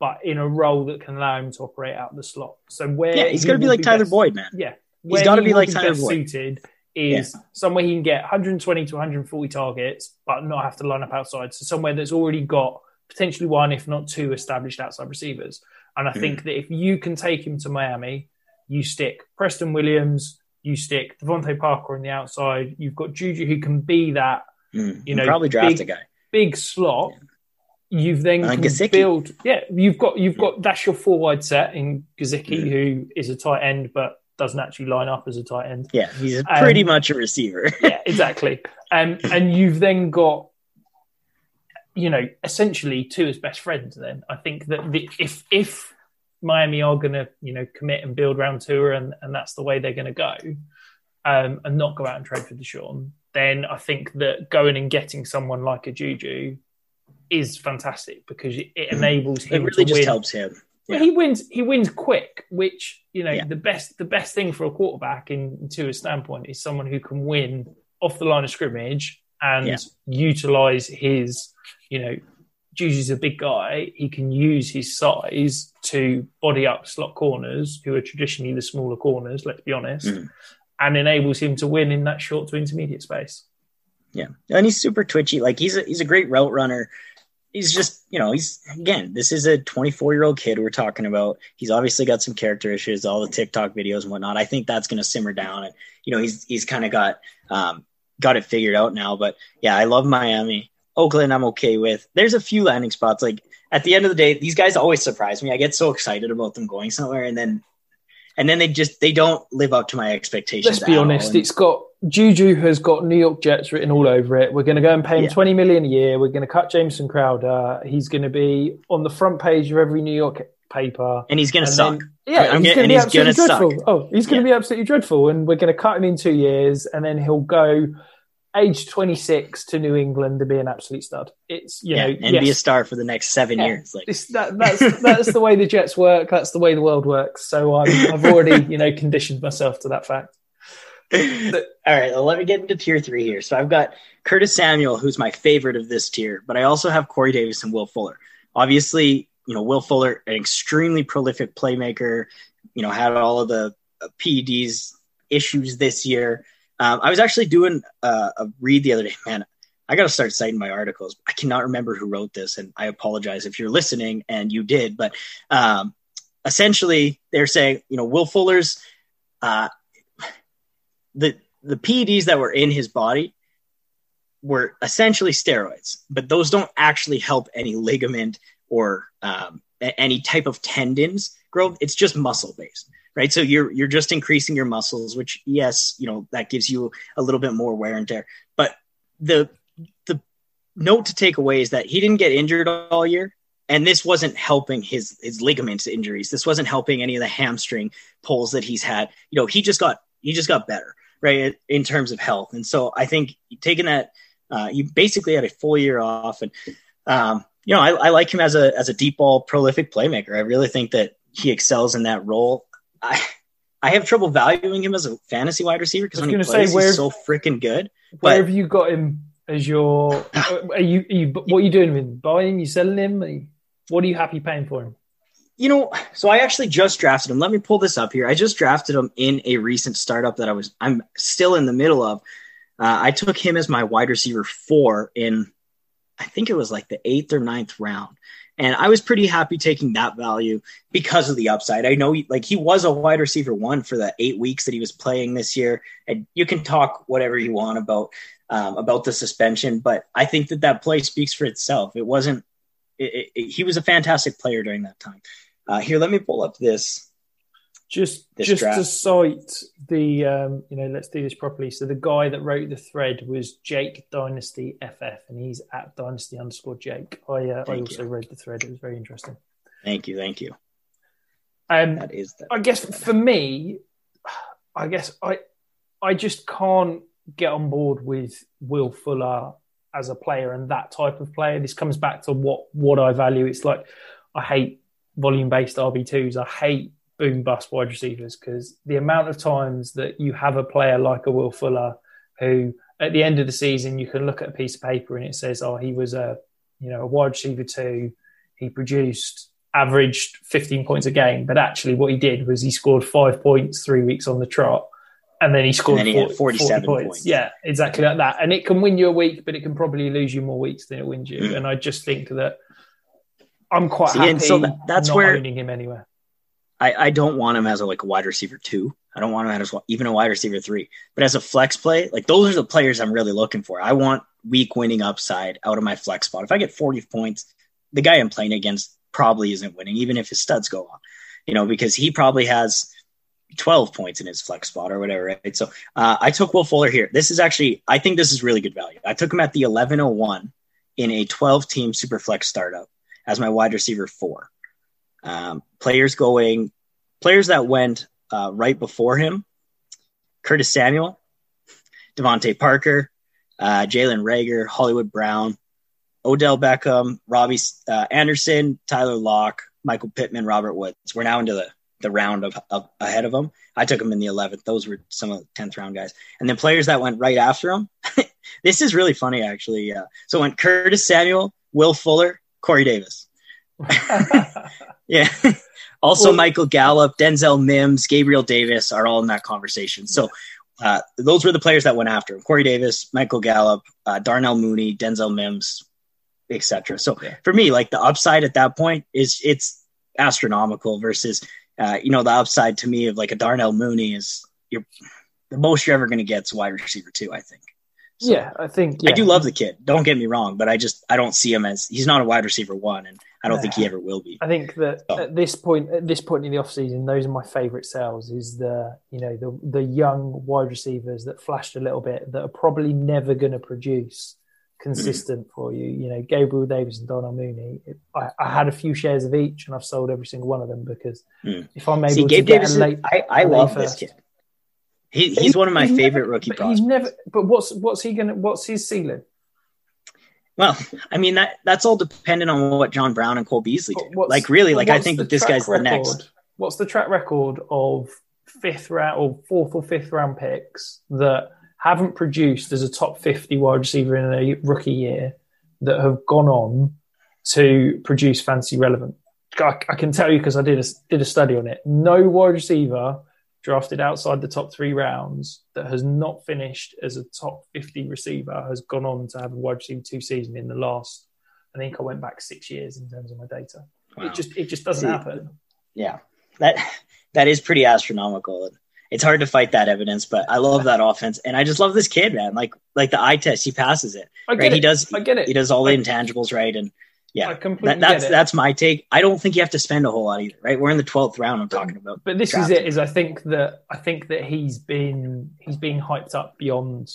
Speaker 2: but in a role that can allow him to operate out the slot. So where
Speaker 3: yeah, he's he going to be like Tyler
Speaker 2: best,
Speaker 3: Boyd, man.
Speaker 2: Yeah,
Speaker 3: he's got to be like Tyler
Speaker 2: Boyd. Suited is yeah. somewhere he can get 120 to 140 targets, but not have to line up outside. So somewhere that's already got potentially one, if not two, established outside receivers. And I mm. think that if you can take him to Miami, you stick Preston Williams, you stick DeVante Parker on the outside. You've got Juju who can be that,
Speaker 3: mm.
Speaker 2: you know,
Speaker 3: probably draft
Speaker 2: big,
Speaker 3: a guy,
Speaker 2: big slot. Yeah. You've then
Speaker 3: uh,
Speaker 2: can build, yeah. You've got you've got that's your four wide set in Gesicki, mm. who is a tight end, but doesn't actually line up as a tight end.
Speaker 3: Yeah, he's pretty um, much a receiver.
Speaker 2: yeah, exactly. Um, and you've then got, you know, essentially two as best friends. Then I think that the, if if Miami are going to, you know, commit and build round Tua, and and that's the way they're going to go, um, and not go out and trade for Deshaun, then I think that going and getting someone like a Juju is fantastic because it, it enables him.
Speaker 3: It really just
Speaker 2: win.
Speaker 3: helps him.
Speaker 2: Yeah. He wins. He wins quick, which you know yeah. the best. The best thing for a quarterback, in to his standpoint, is someone who can win off the line of scrimmage and yeah. utilize his. You know, Juju's a big guy. He can use his size to body up slot corners, who are traditionally the smaller corners. Let's be honest,
Speaker 3: mm.
Speaker 2: and enables him to win in that short to intermediate space.
Speaker 3: Yeah, and he's super twitchy. Like he's a he's a great route runner he's just you know he's again this is a 24 year old kid we're talking about he's obviously got some character issues all the tiktok videos and whatnot i think that's going to simmer down and you know he's he's kind of got um got it figured out now but yeah i love miami oakland i'm okay with there's a few landing spots like at the end of the day these guys always surprise me i get so excited about them going somewhere and then and then they just they don't live up to my expectations
Speaker 2: let's be honest and, it's got Juju has got New York Jets written all over it. We're going to go and pay him yeah. 20 million a year. We're going to cut Jameson Crowder. He's going to be on the front page of every New York paper.
Speaker 3: And he's going to suck.
Speaker 2: yeah,
Speaker 3: I'm
Speaker 2: he's going to be absolutely dreadful.
Speaker 3: Suck.
Speaker 2: Oh, he's going to yeah. be absolutely dreadful. And we're going to cut him in two years. And then he'll go age 26 to New England to be an absolute stud. It's, you
Speaker 3: yeah,
Speaker 2: know,
Speaker 3: and yes. be a star for the next seven years. Like.
Speaker 2: That, that's, that's the way the Jets work. That's the way the world works. So i I've already, you know, conditioned myself to that fact.
Speaker 3: All right, well, let me get into tier three here. So I've got Curtis Samuel, who's my favorite of this tier, but I also have Corey Davis and Will Fuller. Obviously, you know, Will Fuller, an extremely prolific playmaker, you know, had all of the uh, PEDs issues this year. Um, I was actually doing uh, a read the other day. Man, I got to start citing my articles. I cannot remember who wrote this, and I apologize if you're listening and you did. But um, essentially, they're saying, you know, Will Fuller's uh, the the PEDs that were in his body were essentially steroids, but those don't actually help any ligament or um, any type of tendons growth. It's just muscle based, right? So you're you're just increasing your muscles, which yes, you know that gives you a little bit more wear and tear. But the the note to take away is that he didn't get injured all year, and this wasn't helping his his ligaments injuries. This wasn't helping any of the hamstring pulls that he's had. You know, he just got he just got better right in terms of health. And so I think taking that, uh, you basically had a full year off, and um, you know I, I, like him as a as a deep ball prolific playmaker. I really think that he excels in that role. I I have trouble valuing him as a fantasy wide receiver because when he plays, say, where, he's so freaking good.
Speaker 2: Where but, have you got him as your? are you, are you what are you doing with him? Buying? You selling him? What are you happy paying for him?
Speaker 3: you know, so I actually just drafted him. Let me pull this up here. I just drafted him in a recent startup that I was I'm still in the middle of. Uh, I took him as my wide receiver four in, I think it was like the eighth or ninth round, and I was pretty happy taking that value because of the upside. I know, like he was a wide receiver one for the eight weeks that he was playing this year, and you can talk whatever you want about um, about the suspension, but I think that that play speaks for itself. It wasn't it, it, he was a fantastic player during that time. Uh, here, let me pull up this.
Speaker 2: Just just
Speaker 3: draft.
Speaker 2: to cite the um, you know let's do this properly. So the guy that wrote the thread was Jake Dynasty FF, and he's at Dynasty underscore Jake. I uh, I also read the thread. It was very interesting.
Speaker 3: Thank you, thank you.
Speaker 2: Um,
Speaker 3: That is that.
Speaker 2: I guess for me, I guess I I just can't get on board with Will Fuller as a player and that type of player. This comes back to what what I value. It's like I hate volume based RB twos. I hate boom bust wide receivers because the amount of times that you have a player like a Will Fuller who at the end of the season you can look at a piece of paper and it says, oh, he was a you know a wide receiver two. He produced averaged 15 points a game, but actually what he did was he scored five points three weeks on the trot. And then he scored
Speaker 3: then he had
Speaker 2: 40
Speaker 3: 47
Speaker 2: points.
Speaker 3: points.
Speaker 2: Yeah, exactly like that. And it can win you a week, but it can probably lose you more weeks than it wins you.
Speaker 3: Mm.
Speaker 2: And I just think that I'm quite
Speaker 3: See,
Speaker 2: happy
Speaker 3: and so that- that's
Speaker 2: not
Speaker 3: where-
Speaker 2: owning him anywhere.
Speaker 3: I, I don't want him as a like wide receiver two. I don't want him as even a wide receiver three. But as a flex play, like those are the players I'm really looking for. I want week winning upside out of my flex spot. If I get 40 points, the guy I'm playing against probably isn't winning, even if his studs go on. You know, because he probably has 12 points in his flex spot or whatever, right? So uh, I took Will Fuller here. This is actually, I think this is really good value. I took him at the 1101 in a 12 team super flex startup as my wide receiver four. Um, players going, players that went uh, right before him: Curtis Samuel, DeVante Parker, uh, Jalen Reagor, Hollywood Brown, Odell Beckham, Robbie uh, Anderson, Tyler Lockett, Michael Pittman, Robert Woods. We're now into the the round of, of ahead of them. I took them in the 11th. Those were some of the 10th round guys. And then players that went right after him. this is really funny, actually. Uh, so went Curtis Samuel, Will Fuller, Corey Davis. yeah. also,
Speaker 2: Well-
Speaker 3: Michael Gallup, Denzel Mims, Gabriel Davis are all in that conversation. So uh, those were the players that went after him: Corey Davis, Michael Gallup, uh, Darnell Mooney, Denzel Mims, etc. So for me, like the upside at that point is it's astronomical versus uh, you know the upside to me of like a Darnell Mooney is you're the most you're ever going to get is wide receiver two. I think. So-
Speaker 2: yeah, I think yeah.
Speaker 3: I do love the kid. Don't get me wrong, but I just I don't see him as he's not a wide receiver one, and I don't think he ever will be.
Speaker 2: I think that
Speaker 3: So-
Speaker 2: at this point, at this point in the off season, those are my favourite sales. Is the you know the the young wide receivers that flashed a little bit that are probably never going to produce consistent
Speaker 3: Mm.
Speaker 2: for you. You know, Gabriel Davis and Darnell Mooney. It, I, I had a few shares of each, and I've sold every single one of them because
Speaker 3: Mm.
Speaker 2: if I'm able
Speaker 3: See,
Speaker 2: to
Speaker 3: Gabe
Speaker 2: get
Speaker 3: Davis,
Speaker 2: a
Speaker 3: is-
Speaker 2: late,
Speaker 3: I, I
Speaker 2: late
Speaker 3: love this kid. He, he's one of my
Speaker 2: He's
Speaker 3: favorite
Speaker 2: never-
Speaker 3: rookie prospects.
Speaker 2: He's never. But what's what's he gonna? What's his ceiling?
Speaker 3: Well, I mean that that's all dependent on what John Brown and Cole Beasley do. Like really, like I think that this guy's the next.
Speaker 2: What's the track record of fifth round or fourth or fifth round picks that haven't produced as a top 50 wide receiver in a rookie year that have gone on to produce fancy relevant? I, I can tell you because I did a, did a study on it. No wide receiver drafted outside the top three rounds that has not finished as a top 50 receiver has gone on to have a wide receiver two season in the last, I think I went back six years in terms of my data.
Speaker 3: Wow.
Speaker 2: It just it just doesn't
Speaker 3: See,
Speaker 2: happen.
Speaker 3: Yeah, that that is pretty astronomical. It's hard to fight that evidence, but I love that offense, and I just love this kid, man. Like like the eye test, he passes it.
Speaker 2: I get
Speaker 3: right?
Speaker 2: it.
Speaker 3: He does.
Speaker 2: I get it.
Speaker 3: He does all the intangibles right, and yeah,
Speaker 2: I completely
Speaker 3: that, that's that's my take. I don't think you have to spend a whole lot either, right? We're in the twelfth round. I'm talking about.
Speaker 2: But this
Speaker 3: drafting.
Speaker 2: is it. Is I think that I think that he's been he's being hyped up beyond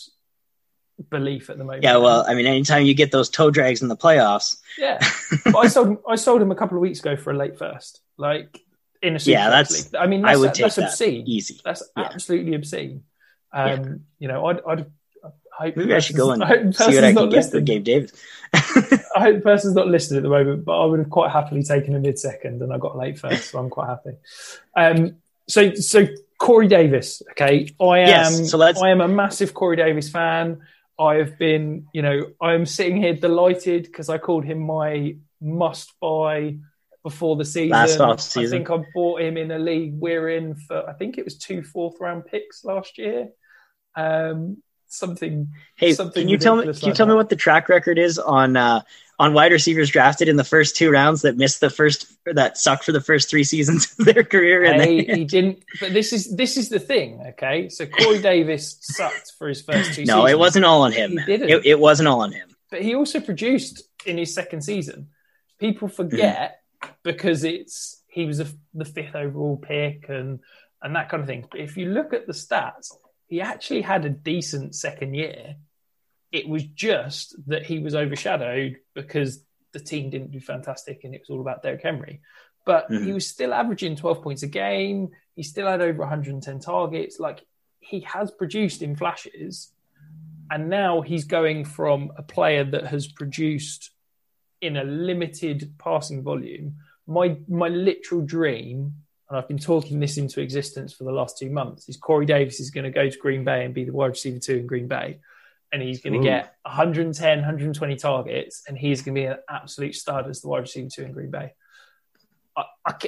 Speaker 2: belief at the moment.
Speaker 3: Yeah, well, I mean, anytime you get those toe drags in the playoffs,
Speaker 2: yeah. I sold I sold him a couple of weeks ago for a late first, like in a super
Speaker 3: Yeah, that's-
Speaker 2: league. I mean,
Speaker 3: I
Speaker 2: that's,
Speaker 3: would take
Speaker 2: that's
Speaker 3: that
Speaker 2: obscene.
Speaker 3: easy.
Speaker 2: That's
Speaker 3: Yeah.
Speaker 2: absolutely obscene. Um, You know, I'd, I'd I hope
Speaker 3: maybe I should go and see what I can get for. Gabe Davis.
Speaker 2: I hope the person's not listed at the moment, but I would have quite happily taken a mid second, and I got late first, so I'm quite happy. Um, so, so Corey Davis, okay, I am.
Speaker 3: Yes, so let's-
Speaker 2: I am a massive Corey Davis fan. I have been, you know, I am sitting here delighted because I called him my must buy before the season.
Speaker 3: Last off
Speaker 2: I think I bought him in a league we're in for. I think it was two fourth round picks last year. Um, something.
Speaker 3: Hey,
Speaker 2: something
Speaker 3: can you tell me? Can you
Speaker 2: like
Speaker 3: tell me what the track record is on uh, on wide receivers drafted in the first two rounds that missed the first that sucked for the first three seasons of their career? And
Speaker 2: Hey,
Speaker 3: then,
Speaker 2: he didn't. But this is this is the thing. Okay, so Corey Davis sucked for his first two.
Speaker 3: no,
Speaker 2: seasons.
Speaker 3: it wasn't all on him.
Speaker 2: He didn't.
Speaker 3: It, it wasn't all on him.
Speaker 2: But he also produced in his second season. People forget mm. because it's he was a, the fifth overall pick and and that kind of thing. But if you look at the stats, he actually had a decent second year. It was just that he was overshadowed because the team didn't do fantastic and it was all about Derrick Henry. But mm-hmm. he was still averaging 12 points a game. He still had over 110 targets. Like he has produced in flashes. And now he's going from a player that has produced in a limited passing volume. My my literal dream, and I've been talking this into existence for the last two months, is Corey Davis is going to go to Green Bay and be the wide receiver two in Green Bay. And he's going to get 110, 120 targets, and he's going to be an absolute stud as the wide receiver two in Green Bay. I,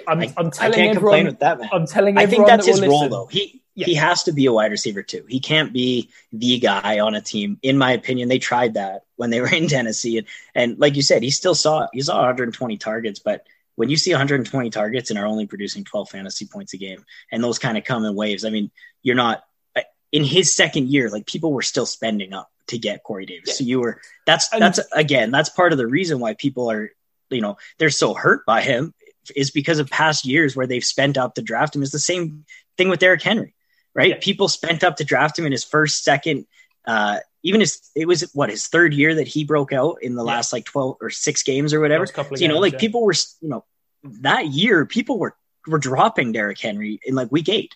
Speaker 2: am telling I can't everyone, with that, man. I'm telling
Speaker 3: I think that's that his role, though. He yeah. he has to be a wide receiver too. He can't be the guy on a team. In my opinion, they tried that when they were in Tennessee, and, and like you said, he still saw he saw 120 targets. But when you see 120 targets and are only producing 12 fantasy points a game, and those kind of come in waves, I mean, you're not uh, in his second year. Like people were still spending up to get Corey Davis. Yeah. So you were that's that's again that's part of the reason why people are you know they're so hurt by him is because of past years where they've spent up to draft him. Is the same thing with Derrick Henry, right? Yeah. People spent up to draft him in his first, second, uh, even his it was what his third year that he broke out in the yeah. last like twelve or six games or whatever. So, you know, like yeah. people were you know that year people were were dropping Derrick Henry in like week eight,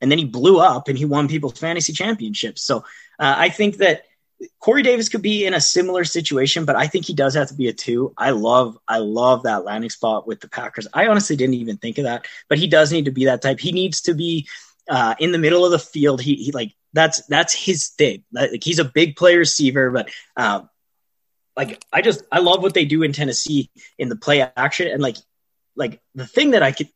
Speaker 3: and then he blew up and he won people's fantasy championships. So uh, I think that Corey Davis could be in a similar situation, but I think he does have to be a two. I love, I love that landing spot with the Packers. I honestly didn't even think of that, but he does need to be that type. He needs to be uh, in the middle of the field. He, he like that's that's his thing. Like he's a big play receiver, but um, like I just I love what they do in Tennessee in the play action and like like the thing that I could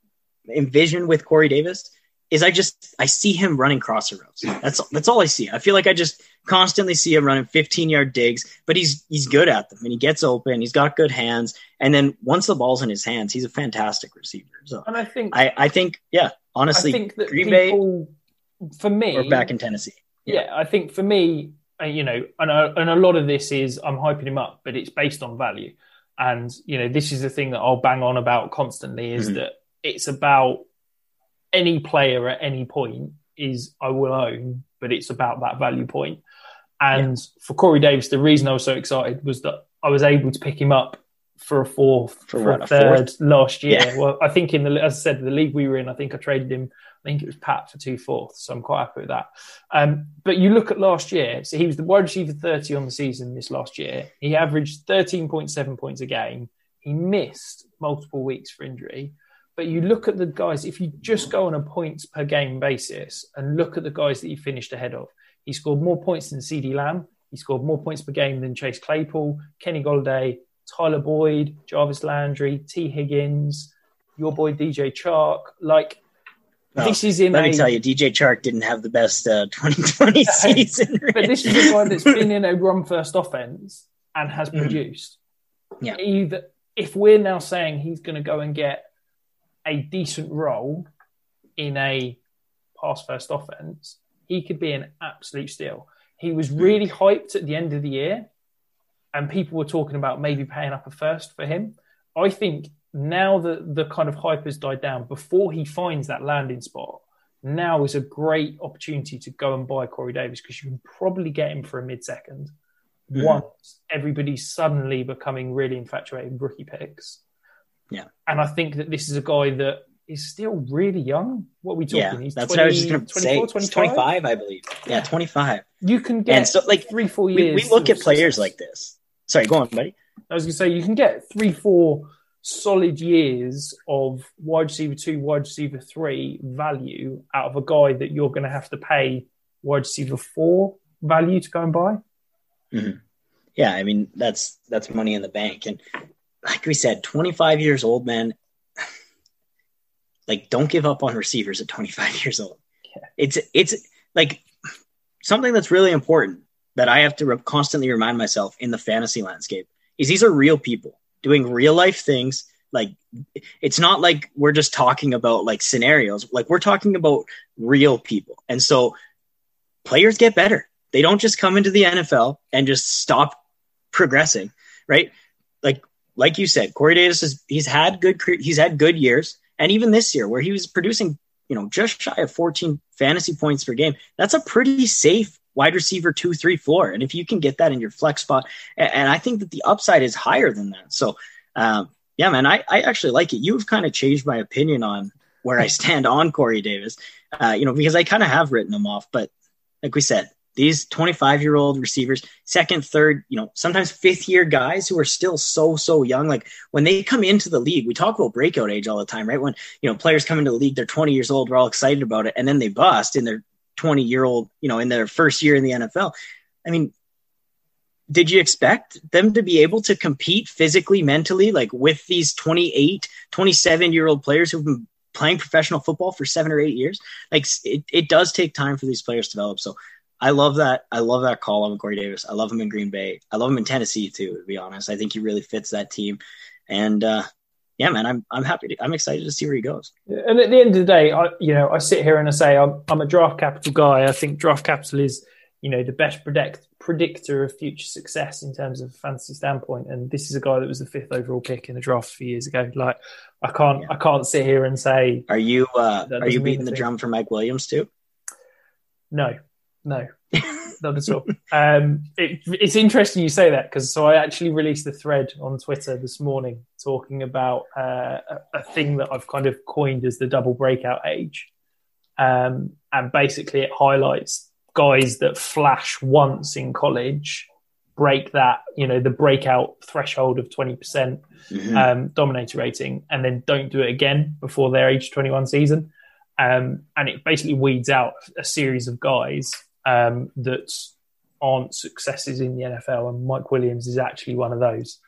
Speaker 3: envision with Corey Davis is I just I see him running crosser routes. That's that's all I see. I feel like I just constantly see him running 15 yard digs, but he's he's good at them and he gets open. He's got good hands, and then once the ball's in his hands, he's a fantastic receiver. So
Speaker 2: and I think
Speaker 3: I I think yeah, honestly, I think that Green people,
Speaker 2: Bay for me
Speaker 3: or back in Tennessee.
Speaker 2: Yeah. yeah, I think for me, uh, you know, and a, and a lot of this is I'm hyping him up, but it's based on value. And you know, this is the thing that I'll bang on about constantly is mm-hmm. that it's about any player at any point is I will own, but it's about that value point. And yeah. for Corey Davis, the reason I was so excited was that I was able to pick him up for a fourth, for, for a third a last year. Yeah. Well, I think in the as I said, the league we were in, I think I traded him. I think it was Pat for two fourths, so I'm quite happy with that. Um, but you look at last year, so he was the wide receiver 30 on the season this last year. He averaged 13.7 points a game. He missed multiple weeks for injury. But you look at the guys, if you just go on a points per game basis and look at the guys that he finished ahead of, he scored more points than CeeDee Lamb. He scored more points per game than Chase Claypool, Kenny Golladay, Tyler Boyd, Jarvis Landry, Tee Higgins, your boy DJ Chark. Like, well, this is in.
Speaker 3: Let a, me tell you, DJ Chark didn't have the best uh, 2020 season.
Speaker 2: but this is a guy that's been in a run first offense and has mm. produced.
Speaker 3: Yeah.
Speaker 2: Either if we're now saying he's going to go and get a decent role in a pass first offense, he could be an absolute steal. He was really hyped at the end of the year, and people were talking about maybe paying up a first for him. I think now that the kind of hype has died down, before he finds that landing spot, now is a great opportunity to go and buy Corey Davis because you can probably get him for a mid 2nd mm-hmm. once everybody's suddenly becoming really infatuated with rookie picks.
Speaker 3: Yeah.
Speaker 2: And I think that this is a guy that is still really young. What are we talking?
Speaker 3: Yeah, He's that's 20, what I was just going to say. 25? 25, I believe. Yeah, yeah, 25.
Speaker 2: You can get and so, like three, four years.
Speaker 3: We, we look at players like this. Sorry, go on, buddy.
Speaker 2: I was going to say you can get three, four solid years of wide receiver two, wide receiver three value out of a guy that you're going to have to pay wide receiver four value to go and buy.
Speaker 3: Mm-hmm. Yeah, I mean that's that's money in the bank, and like we said, 25 years old, man. Like, don't give up on receivers at 25 years old. Yeah. It's it's like something that's really important that I have to re- constantly remind myself in the fantasy landscape is these are real people doing real life things. Like, it's not like we're just talking about like scenarios. Like, we're talking about real people, and so players get better. They don't just come into the NFL and just stop progressing, right? Like like you said, Corey Davis is he's had good he's had good years, and even this year where he was producing, you know, just shy of 14 fantasy points per game, that's a pretty safe wide receiver two three floor. And if you can get that in your flex spot, and, and I think that the upside is higher than that. So, um, yeah, man, I, I actually like it. You've kind of changed my opinion on where I stand on Corey Davis, uh, you know, because I kind of have written him off, but like we said, these 25 year old receivers, second, third, you know, sometimes fifth year guys who are still so, so young. Like when they come into the league, we talk about breakout age all the time, right? When, you know, players come into the league, they're 20 years old, we're all excited about it. And then they bust in their 20 year old, you know, in their first year in the NFL. I mean, did you expect them to be able to compete physically, mentally, like with these 28, 27 year old players who've been playing professional football for seven or eight years? Like it, it does take time for these players to develop. So I love that. I love that call on Corey Davis. I love him in Green Bay. I love him in Tennessee too. To be honest, I think he really fits that team. And uh, yeah, man, I'm I'm happy. To, I'm excited to see where he goes.
Speaker 2: And at the end of the day, I you know I sit here and I say I'm I'm a draft capital guy. I think draft capital is you know the best predict, predictor of future success in terms of fantasy standpoint. And this is a guy that was the fifth overall pick in the draft a few years ago. Like I can't yeah. I can't sit here and say.
Speaker 3: Are you uh, are you beating the drum for Mike Williams too?
Speaker 2: No, no, not at all. Um, it, it's interesting you say that because so I actually released a thread on Twitter this morning talking about uh, a, a, thing that I've kind of coined as the double breakout age, um, and basically it highlights guys that flash once in college, break that you know the breakout threshold of twenty percent mm-hmm. um, dominator rating, and then don't do it again before their age twenty one season. Um, and it basically weeds out a series of guys um, that aren't successes in the NFL, and Mike Williams is actually one of those.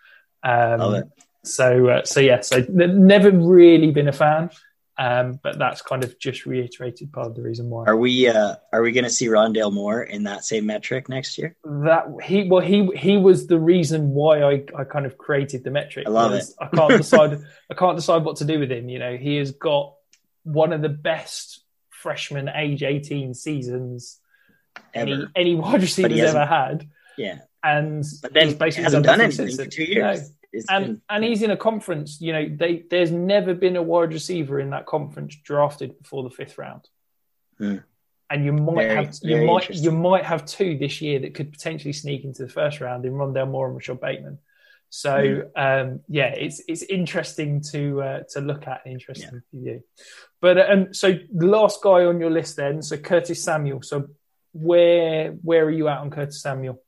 Speaker 2: Um, so, uh, so yeah, so never really been a fan, um, but that's kind of just reiterated part of the reason why.
Speaker 3: Are we uh, are we going to see Rondale Moore in that same metric next year?
Speaker 2: That he well he he was the reason why I, I kind of created the metric.
Speaker 3: I love it.
Speaker 2: I can't decide I can't decide what to do with him. You know, he has got one of the best freshman age eighteen seasons ever. any any wide receiver's ever had.
Speaker 3: Yeah,
Speaker 2: and
Speaker 3: but then he's basically hasn't done anything for two years.
Speaker 2: and been, and he's in a conference. You know, they, there's never been a wide receiver in that conference drafted before the fifth round.
Speaker 3: Hmm.
Speaker 2: And you might very, have you might you might have two this year that could potentially sneak into the first round in Rondale Moore and Rashod Bateman. So mm. um, yeah, it's it's interesting to uh, to look at, interesting yeah. you, But um, so the last guy on your list then, so Curtis Samuel. So where where are you at on Curtis Samuel?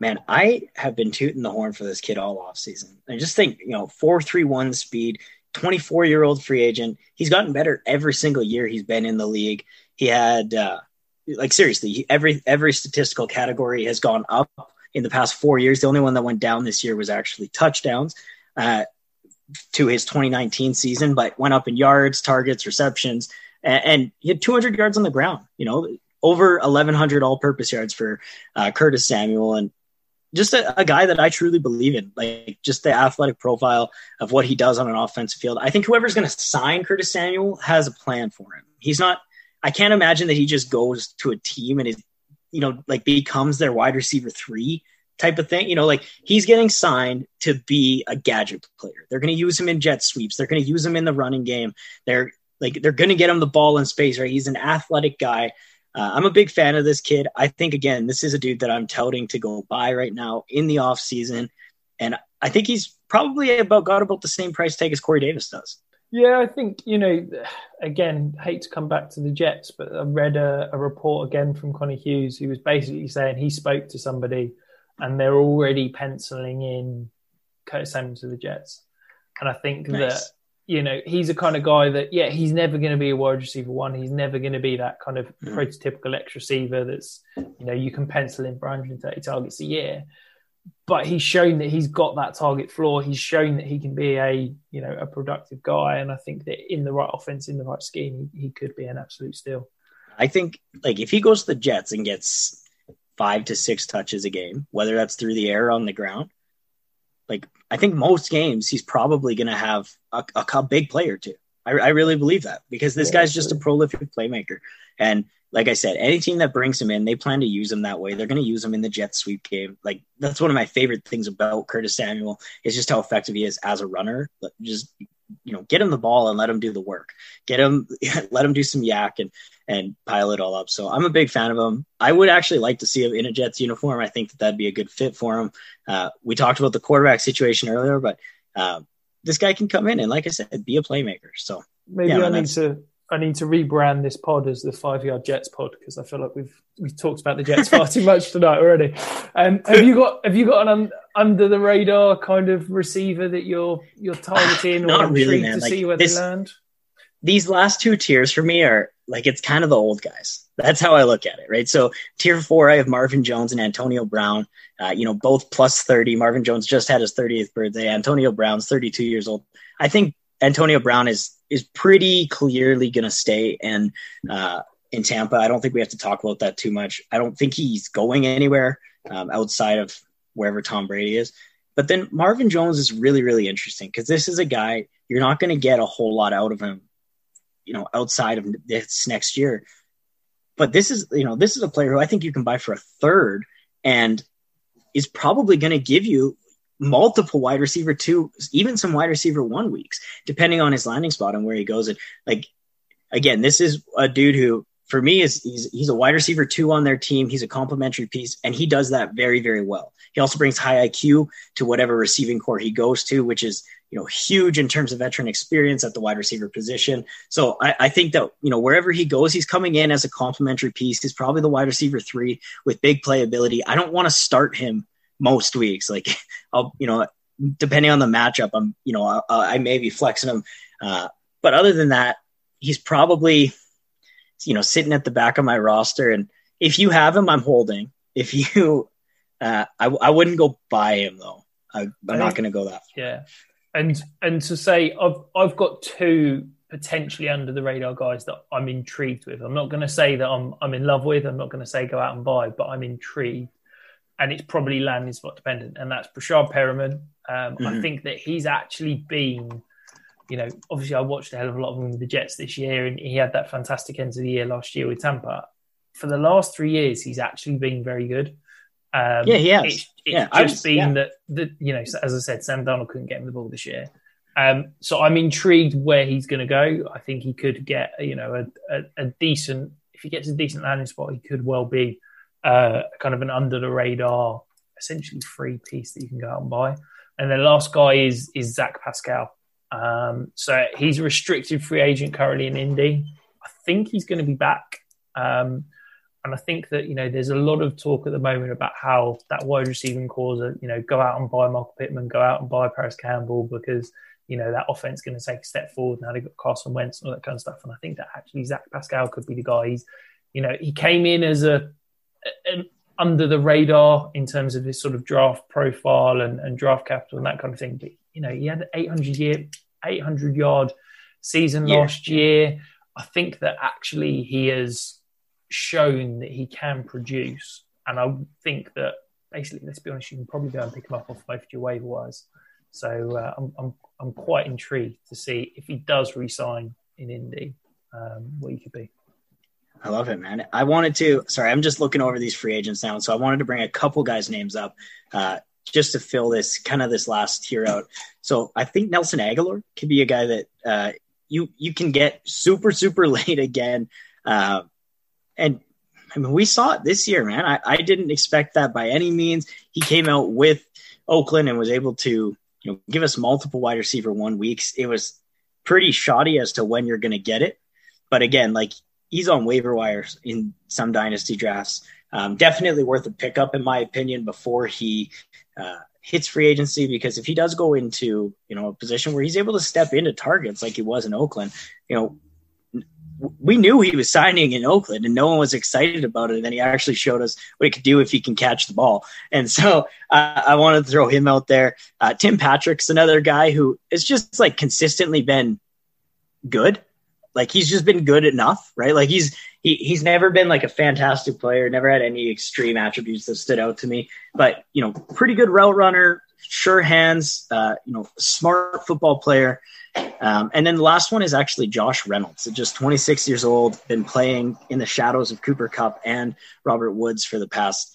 Speaker 3: Man, I have been tooting the horn for this kid all off season. I just think, you know, four three one speed, 24 year old free agent. He's gotten better every single year he's been in the league. He had uh, like seriously, every every statistical category has gone up in the past four years. The only one that went down this year was actually touchdowns uh, to his 2019 season, but went up in yards, targets, receptions, and, and he had 200 yards on the ground. You know, over 1,100 all-purpose yards for uh, Curtis Samuel, and just a, a, guy that I truly believe in. Like just the athletic profile of what he does on an offensive field. I think whoever's going to sign Curtis Samuel has a plan for him. He's not. I can't imagine that he just goes to a team and is, you know, like becomes their wide receiver three type of thing. You know, like he's getting signed to be a gadget player. They're going to use him in jet sweeps. They're going to use him in the running game. They're like they're going to get him the ball in space. Right? He's an athletic guy uh, I'm a big fan of this kid. I think again, this is a dude that I'm touting to go buy right now in the off season, and I think he's probably about got about the same price tag as Corey Davis does.
Speaker 2: Yeah, I think you know. Again, hate to come back to the Jets, but I read a, a report again from Connor Hughes, who was basically saying he spoke to somebody, and they're already penciling in Curtis Samuel to the Jets, and I think nice. that you know, he's a kind of guy that, yeah, he's never going to be a wide receiver one. He's never going to be that kind of mm. prototypical X receiver that's, you know, you can pencil in for 130 targets a year. But he's shown that he's got that target floor. He's shown that he can be a, you know, a productive guy. And I think that in the right offense, in the right scheme, he, he could be an absolute steal.
Speaker 3: I think, like, if he goes to the Jets and gets five to six touches a game, whether that's through the air or on the ground, like I think most games he's probably going to have a, a, big player too. I, I, really believe that because this yeah, guy's just a prolific playmaker. And like I said, any team that brings him in, they plan to use him that way. They're going to use him in the Jet sweep game. Like that's one of my favorite things about Curtis Samuel is just how effective he is as a runner. Just you know, get him the ball and let him do the work. Get him, let him do some YAC and and pile it all up. So I'm a big fan of him. I would actually like to see him in a Jets uniform. I think that that'd be a good fit for him. Uh, we talked about the quarterback situation earlier, but uh, this guy can come in and, like I said, be a playmaker. So
Speaker 2: maybe yeah, I need to I need to rebrand this pod as the Five Yard Jets pod because I feel like we've we've talked about the Jets far too much tonight already. Um, have you got have you got an un, under the radar kind of receiver that you're you're targeting or
Speaker 3: Not really,
Speaker 2: man.
Speaker 3: to
Speaker 2: like, see where this, they land?
Speaker 3: These last two tiers for me are like it's kind of the old guys. That's how I look at it, right? So tier four, I have Marvin Jones and Antonio Brown. Uh, you know, both plus thirty. Marvin Jones just had his thirtieth birthday. Antonio Brown's thirty-two years old. I think Antonio Brown is is pretty clearly going to stay and uh, in Tampa. I don't think we have to talk about that too much. I don't think he's going anywhere um, outside of wherever Tom Brady is. But then Marvin Jones is really really interesting because this is a guy you're not going to get a whole lot out of him, you know, outside of this next year. But this is you know this is a player who I think you can buy for a third and is probably going to give you multiple wide receiver two, even some wide receiver one weeks, depending on his landing spot and where he goes. And like, again, this is a dude who, for me, is he's he's a wide receiver two on their team. He's a complementary piece, and he does that very very well. He also brings high IQ to whatever receiving corps he goes to, which is you know huge in terms of veteran experience at the wide receiver position. So I, I think that you know wherever he goes, he's coming in as a complementary piece. He's probably the wide receiver three with big playability. I don't want to start him most weeks. Like I'll, you know, depending on the matchup, I'm, you know, I, I may be flexing him. Uh, but other than that, he's probably, you know, sitting at the back of my roster. And if you have him, I'm holding. If you, uh, I, I wouldn't go buy him though. I, am not going to go that. Far.
Speaker 2: Yeah, and and to say I've I've got two potentially under the radar guys that I'm intrigued with. I'm not going to say that I'm I'm in love with. I'm not going to say go out and buy, but I'm intrigued and it's probably landing spot dependent, and that's Breshad Perriman. Um, mm-hmm. I think that he's actually been, you know, obviously I watched a hell of a lot of him with the Jets this year, and he had that fantastic end of the year last year with Tampa. For the last three years, he's actually been very good.
Speaker 3: Um, yeah, he has.
Speaker 2: It's, it's
Speaker 3: yeah,
Speaker 2: just was, been yeah. that, that, you know, as I said, Sam Darnold couldn't get him the ball this year. Um, so I'm intrigued where he's going to go. I think he could get, you know, a, a, a decent, if he gets a decent landing spot, he could well be uh, kind of an under the radar, essentially free piece that you can go out and buy. And the last guy is is Zach Pascal. Um, so he's a restricted free agent currently in Indy. I think he's going to be back. Um, and I think that you know there's a lot of talk at the moment about how that wide receiving cause, you know, go out and buy Michael Pittman, go out and buy Parris Campbell because you know that offense is going to take a step forward. Now they've got Carson Wentz and all that kind of stuff. And I think that actually Zach Pascal could be the guy. He's, you know, he came in as a under the radar in terms of his sort of draft profile and, and draft capital and that kind of thing. But you know, he had 800 year, 800 yard season yeah. last year. I think that actually he has shown that he can produce, and I think that basically, let's be honest, you can probably go and pick him up off both your waiver wires. So uh, I'm, I'm I'm quite intrigued to see if he does resign in Indy, um, what he could be.
Speaker 3: I love it, man. I wanted to. Sorry, I'm just looking over these free agents now, so I wanted to bring a couple guys' names up uh, just to fill this kind of this last tier out. So I think Nelson Agholor could be a guy that uh, you you can get super super late again, uh, and I mean we saw it this year, man. I, I didn't expect that by any means. He came out with Oakland and was able to you know give us multiple wide receiver one weeks. It was pretty shoddy as to when you're going to get it, but again, like he's on waiver wires in some dynasty drafts. Um, definitely worth a pickup, in my opinion, before he uh, hits free agency. Because if he does go into you know a position where he's able to step into targets like he was in Oakland, you know, we knew he was signing in Oakland, and no one was excited about it. And then he actually showed us what he could do if he can catch the ball. And so uh, I wanted to throw him out there. Uh, Tim Patrick's another guy who has just like consistently been good like he's just been good enough, right? Like he's he, he's never been like a fantastic player, never had any extreme attributes that stood out to me, but you know, pretty good route runner, sure hands, uh, you know, smart football player. Um, and then the last one is actually Josh Reynolds, just 26 years old, been playing in the shadows of Cooper Kupp and Robert Woods for the past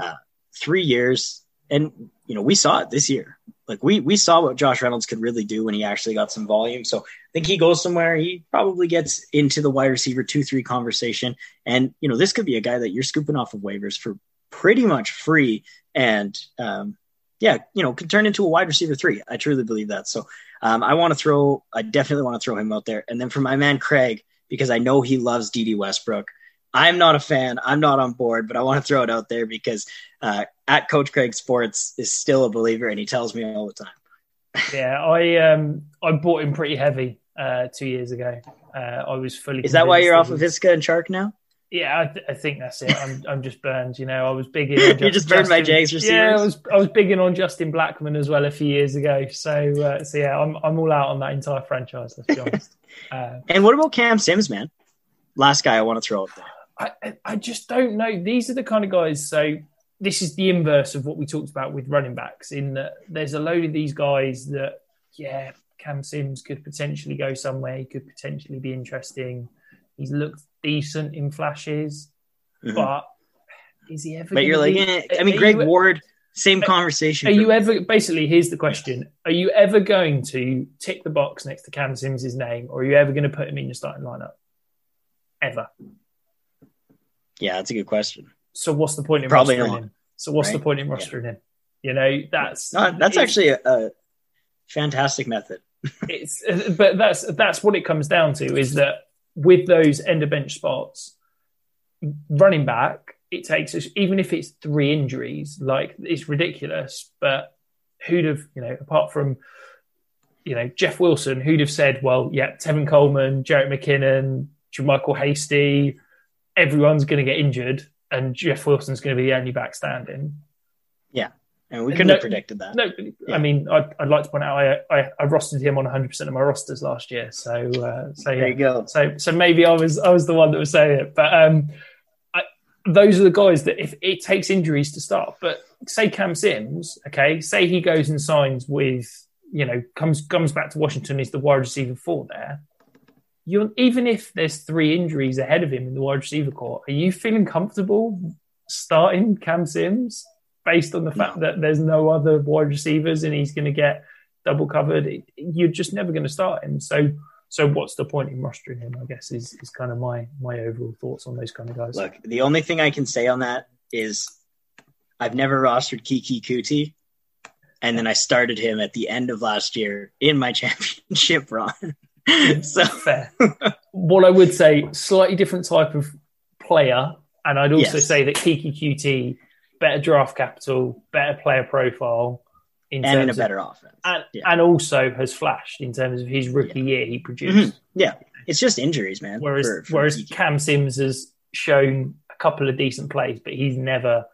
Speaker 3: uh, three years. And, you know, we saw it this year. Like we, we saw what Josh Reynolds could really do when he actually got some volume. So I think he goes somewhere. He probably gets into the wide receiver two, three conversation. And, you know, this could be a guy that you're scooping off of waivers for pretty much free. And, um, yeah, you know, can turn into a wide receiver three. I truly believe that. So um, I want to throw, I definitely want to throw him out there. And then for my man Craig, because I know he loves Dede Westbrook. I'm not a fan. I'm not on board, but I want to throw it out there because uh, at Coach Craig Sports is still a believer, and he tells me all the time.
Speaker 2: yeah, I um I bought him pretty heavy uh, two years ago. Uh, I was fully.
Speaker 3: Is that why you're off of Viska and Chark now?
Speaker 2: Yeah, I, th- I, think that's it. I'm, I'm just burned. You know, I was big in.
Speaker 3: you just burned my Jags receivers.
Speaker 2: Yeah, I was I was big in on Justin Blackmon as well a few years ago. So uh, so yeah, I'm I'm all out on that entire franchise. Let's be honest.
Speaker 3: Uh, and what about Cam Sims, man? Last guy I want to throw up there.
Speaker 2: I I just don't know. These are the kind of guys. So this is the inverse of what we talked about with running backs. In that there's a load of these guys that yeah, Cam Sims could potentially go somewhere. He could potentially be interesting. He's looked decent in flashes, mm-hmm. but is he ever?
Speaker 3: But you're like,
Speaker 2: be,
Speaker 3: eh, I mean, Greg you, Ward, same conversation.
Speaker 2: Are you ever? Basically, here's the question: Are you ever going to tick the box next to Cam Sims' name, or are you ever going to put him in your starting lineup? Ever?
Speaker 3: Yeah, that's a good question.
Speaker 2: So what's the point in Probably rostering not, him? So what's right? the point in rostering yeah. him? You know, that's
Speaker 3: no, that's actually a, a fantastic method.
Speaker 2: it's but that's that's what it comes down to is that with those end of bench spots, running back, it takes us, even if it's three injuries, like it's ridiculous. But who'd have, you know, apart from, you know, Jeff Wilson, who'd have said, well, yeah, Tevin Coleman, Jerick McKinnon, JaMycal Hasty, everyone's going to get injured and Jeff Wilson's going to be the only back standing.
Speaker 3: Yeah. And we couldn't no, have predicted that.
Speaker 2: No, yeah. I mean, I'd, I'd, like to point out I, I, I rostered him on 100 percent of my rosters last year. So, uh, so yeah.
Speaker 3: there you go.
Speaker 2: So, so maybe I was I was the one that was saying it, but um, I, those are the guys that if it takes injuries to start. But say Cam Sims, okay, say he goes and signs with you know comes comes back to Washington, is the wide receiver four there. You even if there's three injuries ahead of him in the wide receiver corps, are you feeling comfortable starting Cam Sims? based on the fact no. that there's no other wide receivers and he's going to get double covered, you're just never going to start him. So, so what's the point in rostering him? I guess is is kind of my my overall thoughts on those kind of guys.
Speaker 3: Look, the only thing I can say on that is I've never rostered Keke Coutee, and then I started him at the end of last year in my championship run. so
Speaker 2: fair. what I would say, slightly different type of player, and I'd also yes. say that Keke Coutee better draft capital, better player profile,
Speaker 3: in and in a better offense,
Speaker 2: and, yeah. and, also has flashed in terms of his rookie yeah. year he produced.
Speaker 3: Mm-hmm. Yeah, it's just injuries, man.
Speaker 2: Whereas for, for whereas Cam Sims has shown a couple of decent plays, but he's never.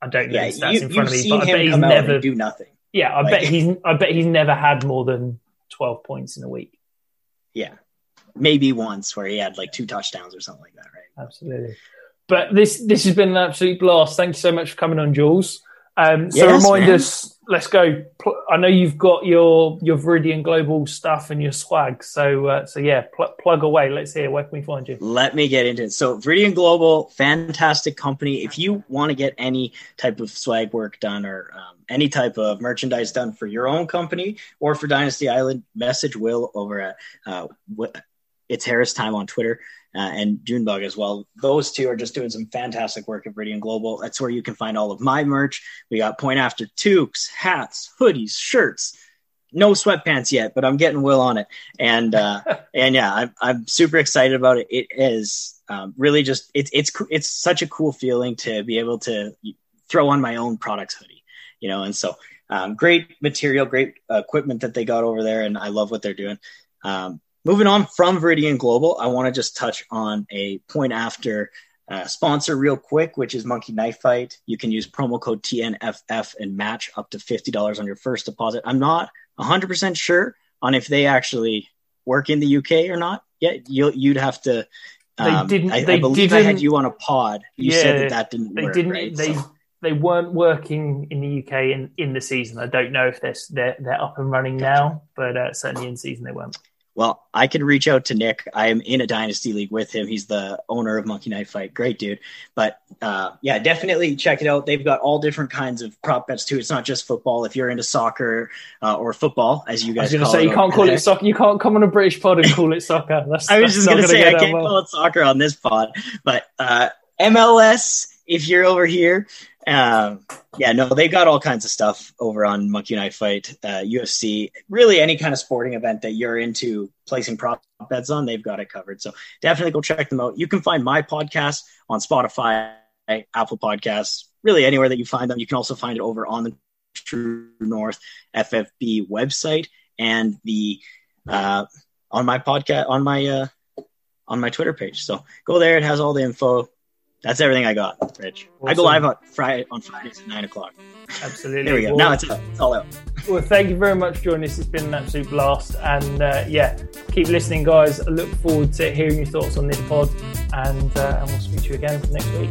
Speaker 2: I don't know yeah, stats you, in front of me, but I bet he's never
Speaker 3: do nothing.
Speaker 2: Yeah, I like, bet he's. I bet he's never had more than twelve points in a week.
Speaker 3: Yeah, maybe once where he had like two touchdowns or something like that, right?
Speaker 2: Absolutely. But this this has been an absolute blast. Thank you so much for coming on, Jules. Um, so yes, remind man. us. Let's go. I know you've got your your Viridian Global stuff and your swag. So uh, so yeah, pl- plug away. Let's hear. Where can we find you?
Speaker 3: Let me get into it. So Viridian Global, fantastic company. If you want to get any type of swag work done or um, any type of merchandise done for your own company or for Dynasty Island, message Will over at uh, it's Harris Time on Twitter uh, and Junebug as well. Those two are just doing some fantastic work at Viridian Global. That's where you can find all of my merch. We got point after toques, hats, hoodies, shirts. No sweatpants yet, but I'm getting Will on it, and uh, and yeah, I'm I'm super excited about it. It is um, really just it's it's it's such a cool feeling to be able to throw on my own products hoodie, you know, and so um, great material, great equipment that they got over there, and I love what they're doing. Um, Moving on from Viridian Global, I want to just touch on a point after uh, sponsor real quick, which is Monkey Knife Fight. You can use promo code TNFF and match up to $50 on your first deposit. I'm not 100% sure on if they actually work in the UK or not. yeah, you you'd have to. Um,
Speaker 2: they didn't.
Speaker 3: I,
Speaker 2: they
Speaker 3: I believe
Speaker 2: didn't,
Speaker 3: I had you on a pod. You
Speaker 2: yeah,
Speaker 3: said that that didn't
Speaker 2: they
Speaker 3: work.
Speaker 2: Didn't,
Speaker 3: right?
Speaker 2: They
Speaker 3: So-
Speaker 2: they weren't working in the UK in, in the season. I don't know if they're they're, they're up and running now, but uh, certainly in season they weren't.
Speaker 3: Well, I can reach out to Nick. I am in a dynasty league with him. He's the owner of Monkey Knife Fight. Great dude. But uh, yeah, definitely check it out. They've got all different kinds of prop bets too. It's not just football. If you're into soccer uh, or football, as you
Speaker 2: I was
Speaker 3: guys
Speaker 2: going to say
Speaker 3: it
Speaker 2: you can't call
Speaker 3: there.
Speaker 2: it soccer. You can't come on a British pod and call it soccer. That's,
Speaker 3: I was just going to say I can't
Speaker 2: well.
Speaker 3: call it soccer on this pod, but uh, MLS. If you're over here, um, yeah, no, they've got all kinds of stuff over on Monkey Knife Fight, uh, UFC, really any kind of sporting event that you're into placing prop bets on, they've got it covered. So definitely go check them out. You can find my podcast on Spotify, Apple Podcasts, really anywhere that you find them. You can also find it over on the True North FFB website and the uh, on my podcast on my uh, on my Twitter page. So go there; it has all the info. That's everything I got, Rich. I go live on Friday on Fridays at nine o'clock.
Speaker 2: Absolutely.
Speaker 3: There we go.
Speaker 2: Well-
Speaker 3: Now it's out. It's all out.
Speaker 2: Well, thank you very much for joining us. It's been an absolute blast. And uh, yeah, keep listening, guys. I look forward to hearing your thoughts on this pod. And, uh, and we'll speak to you again next week.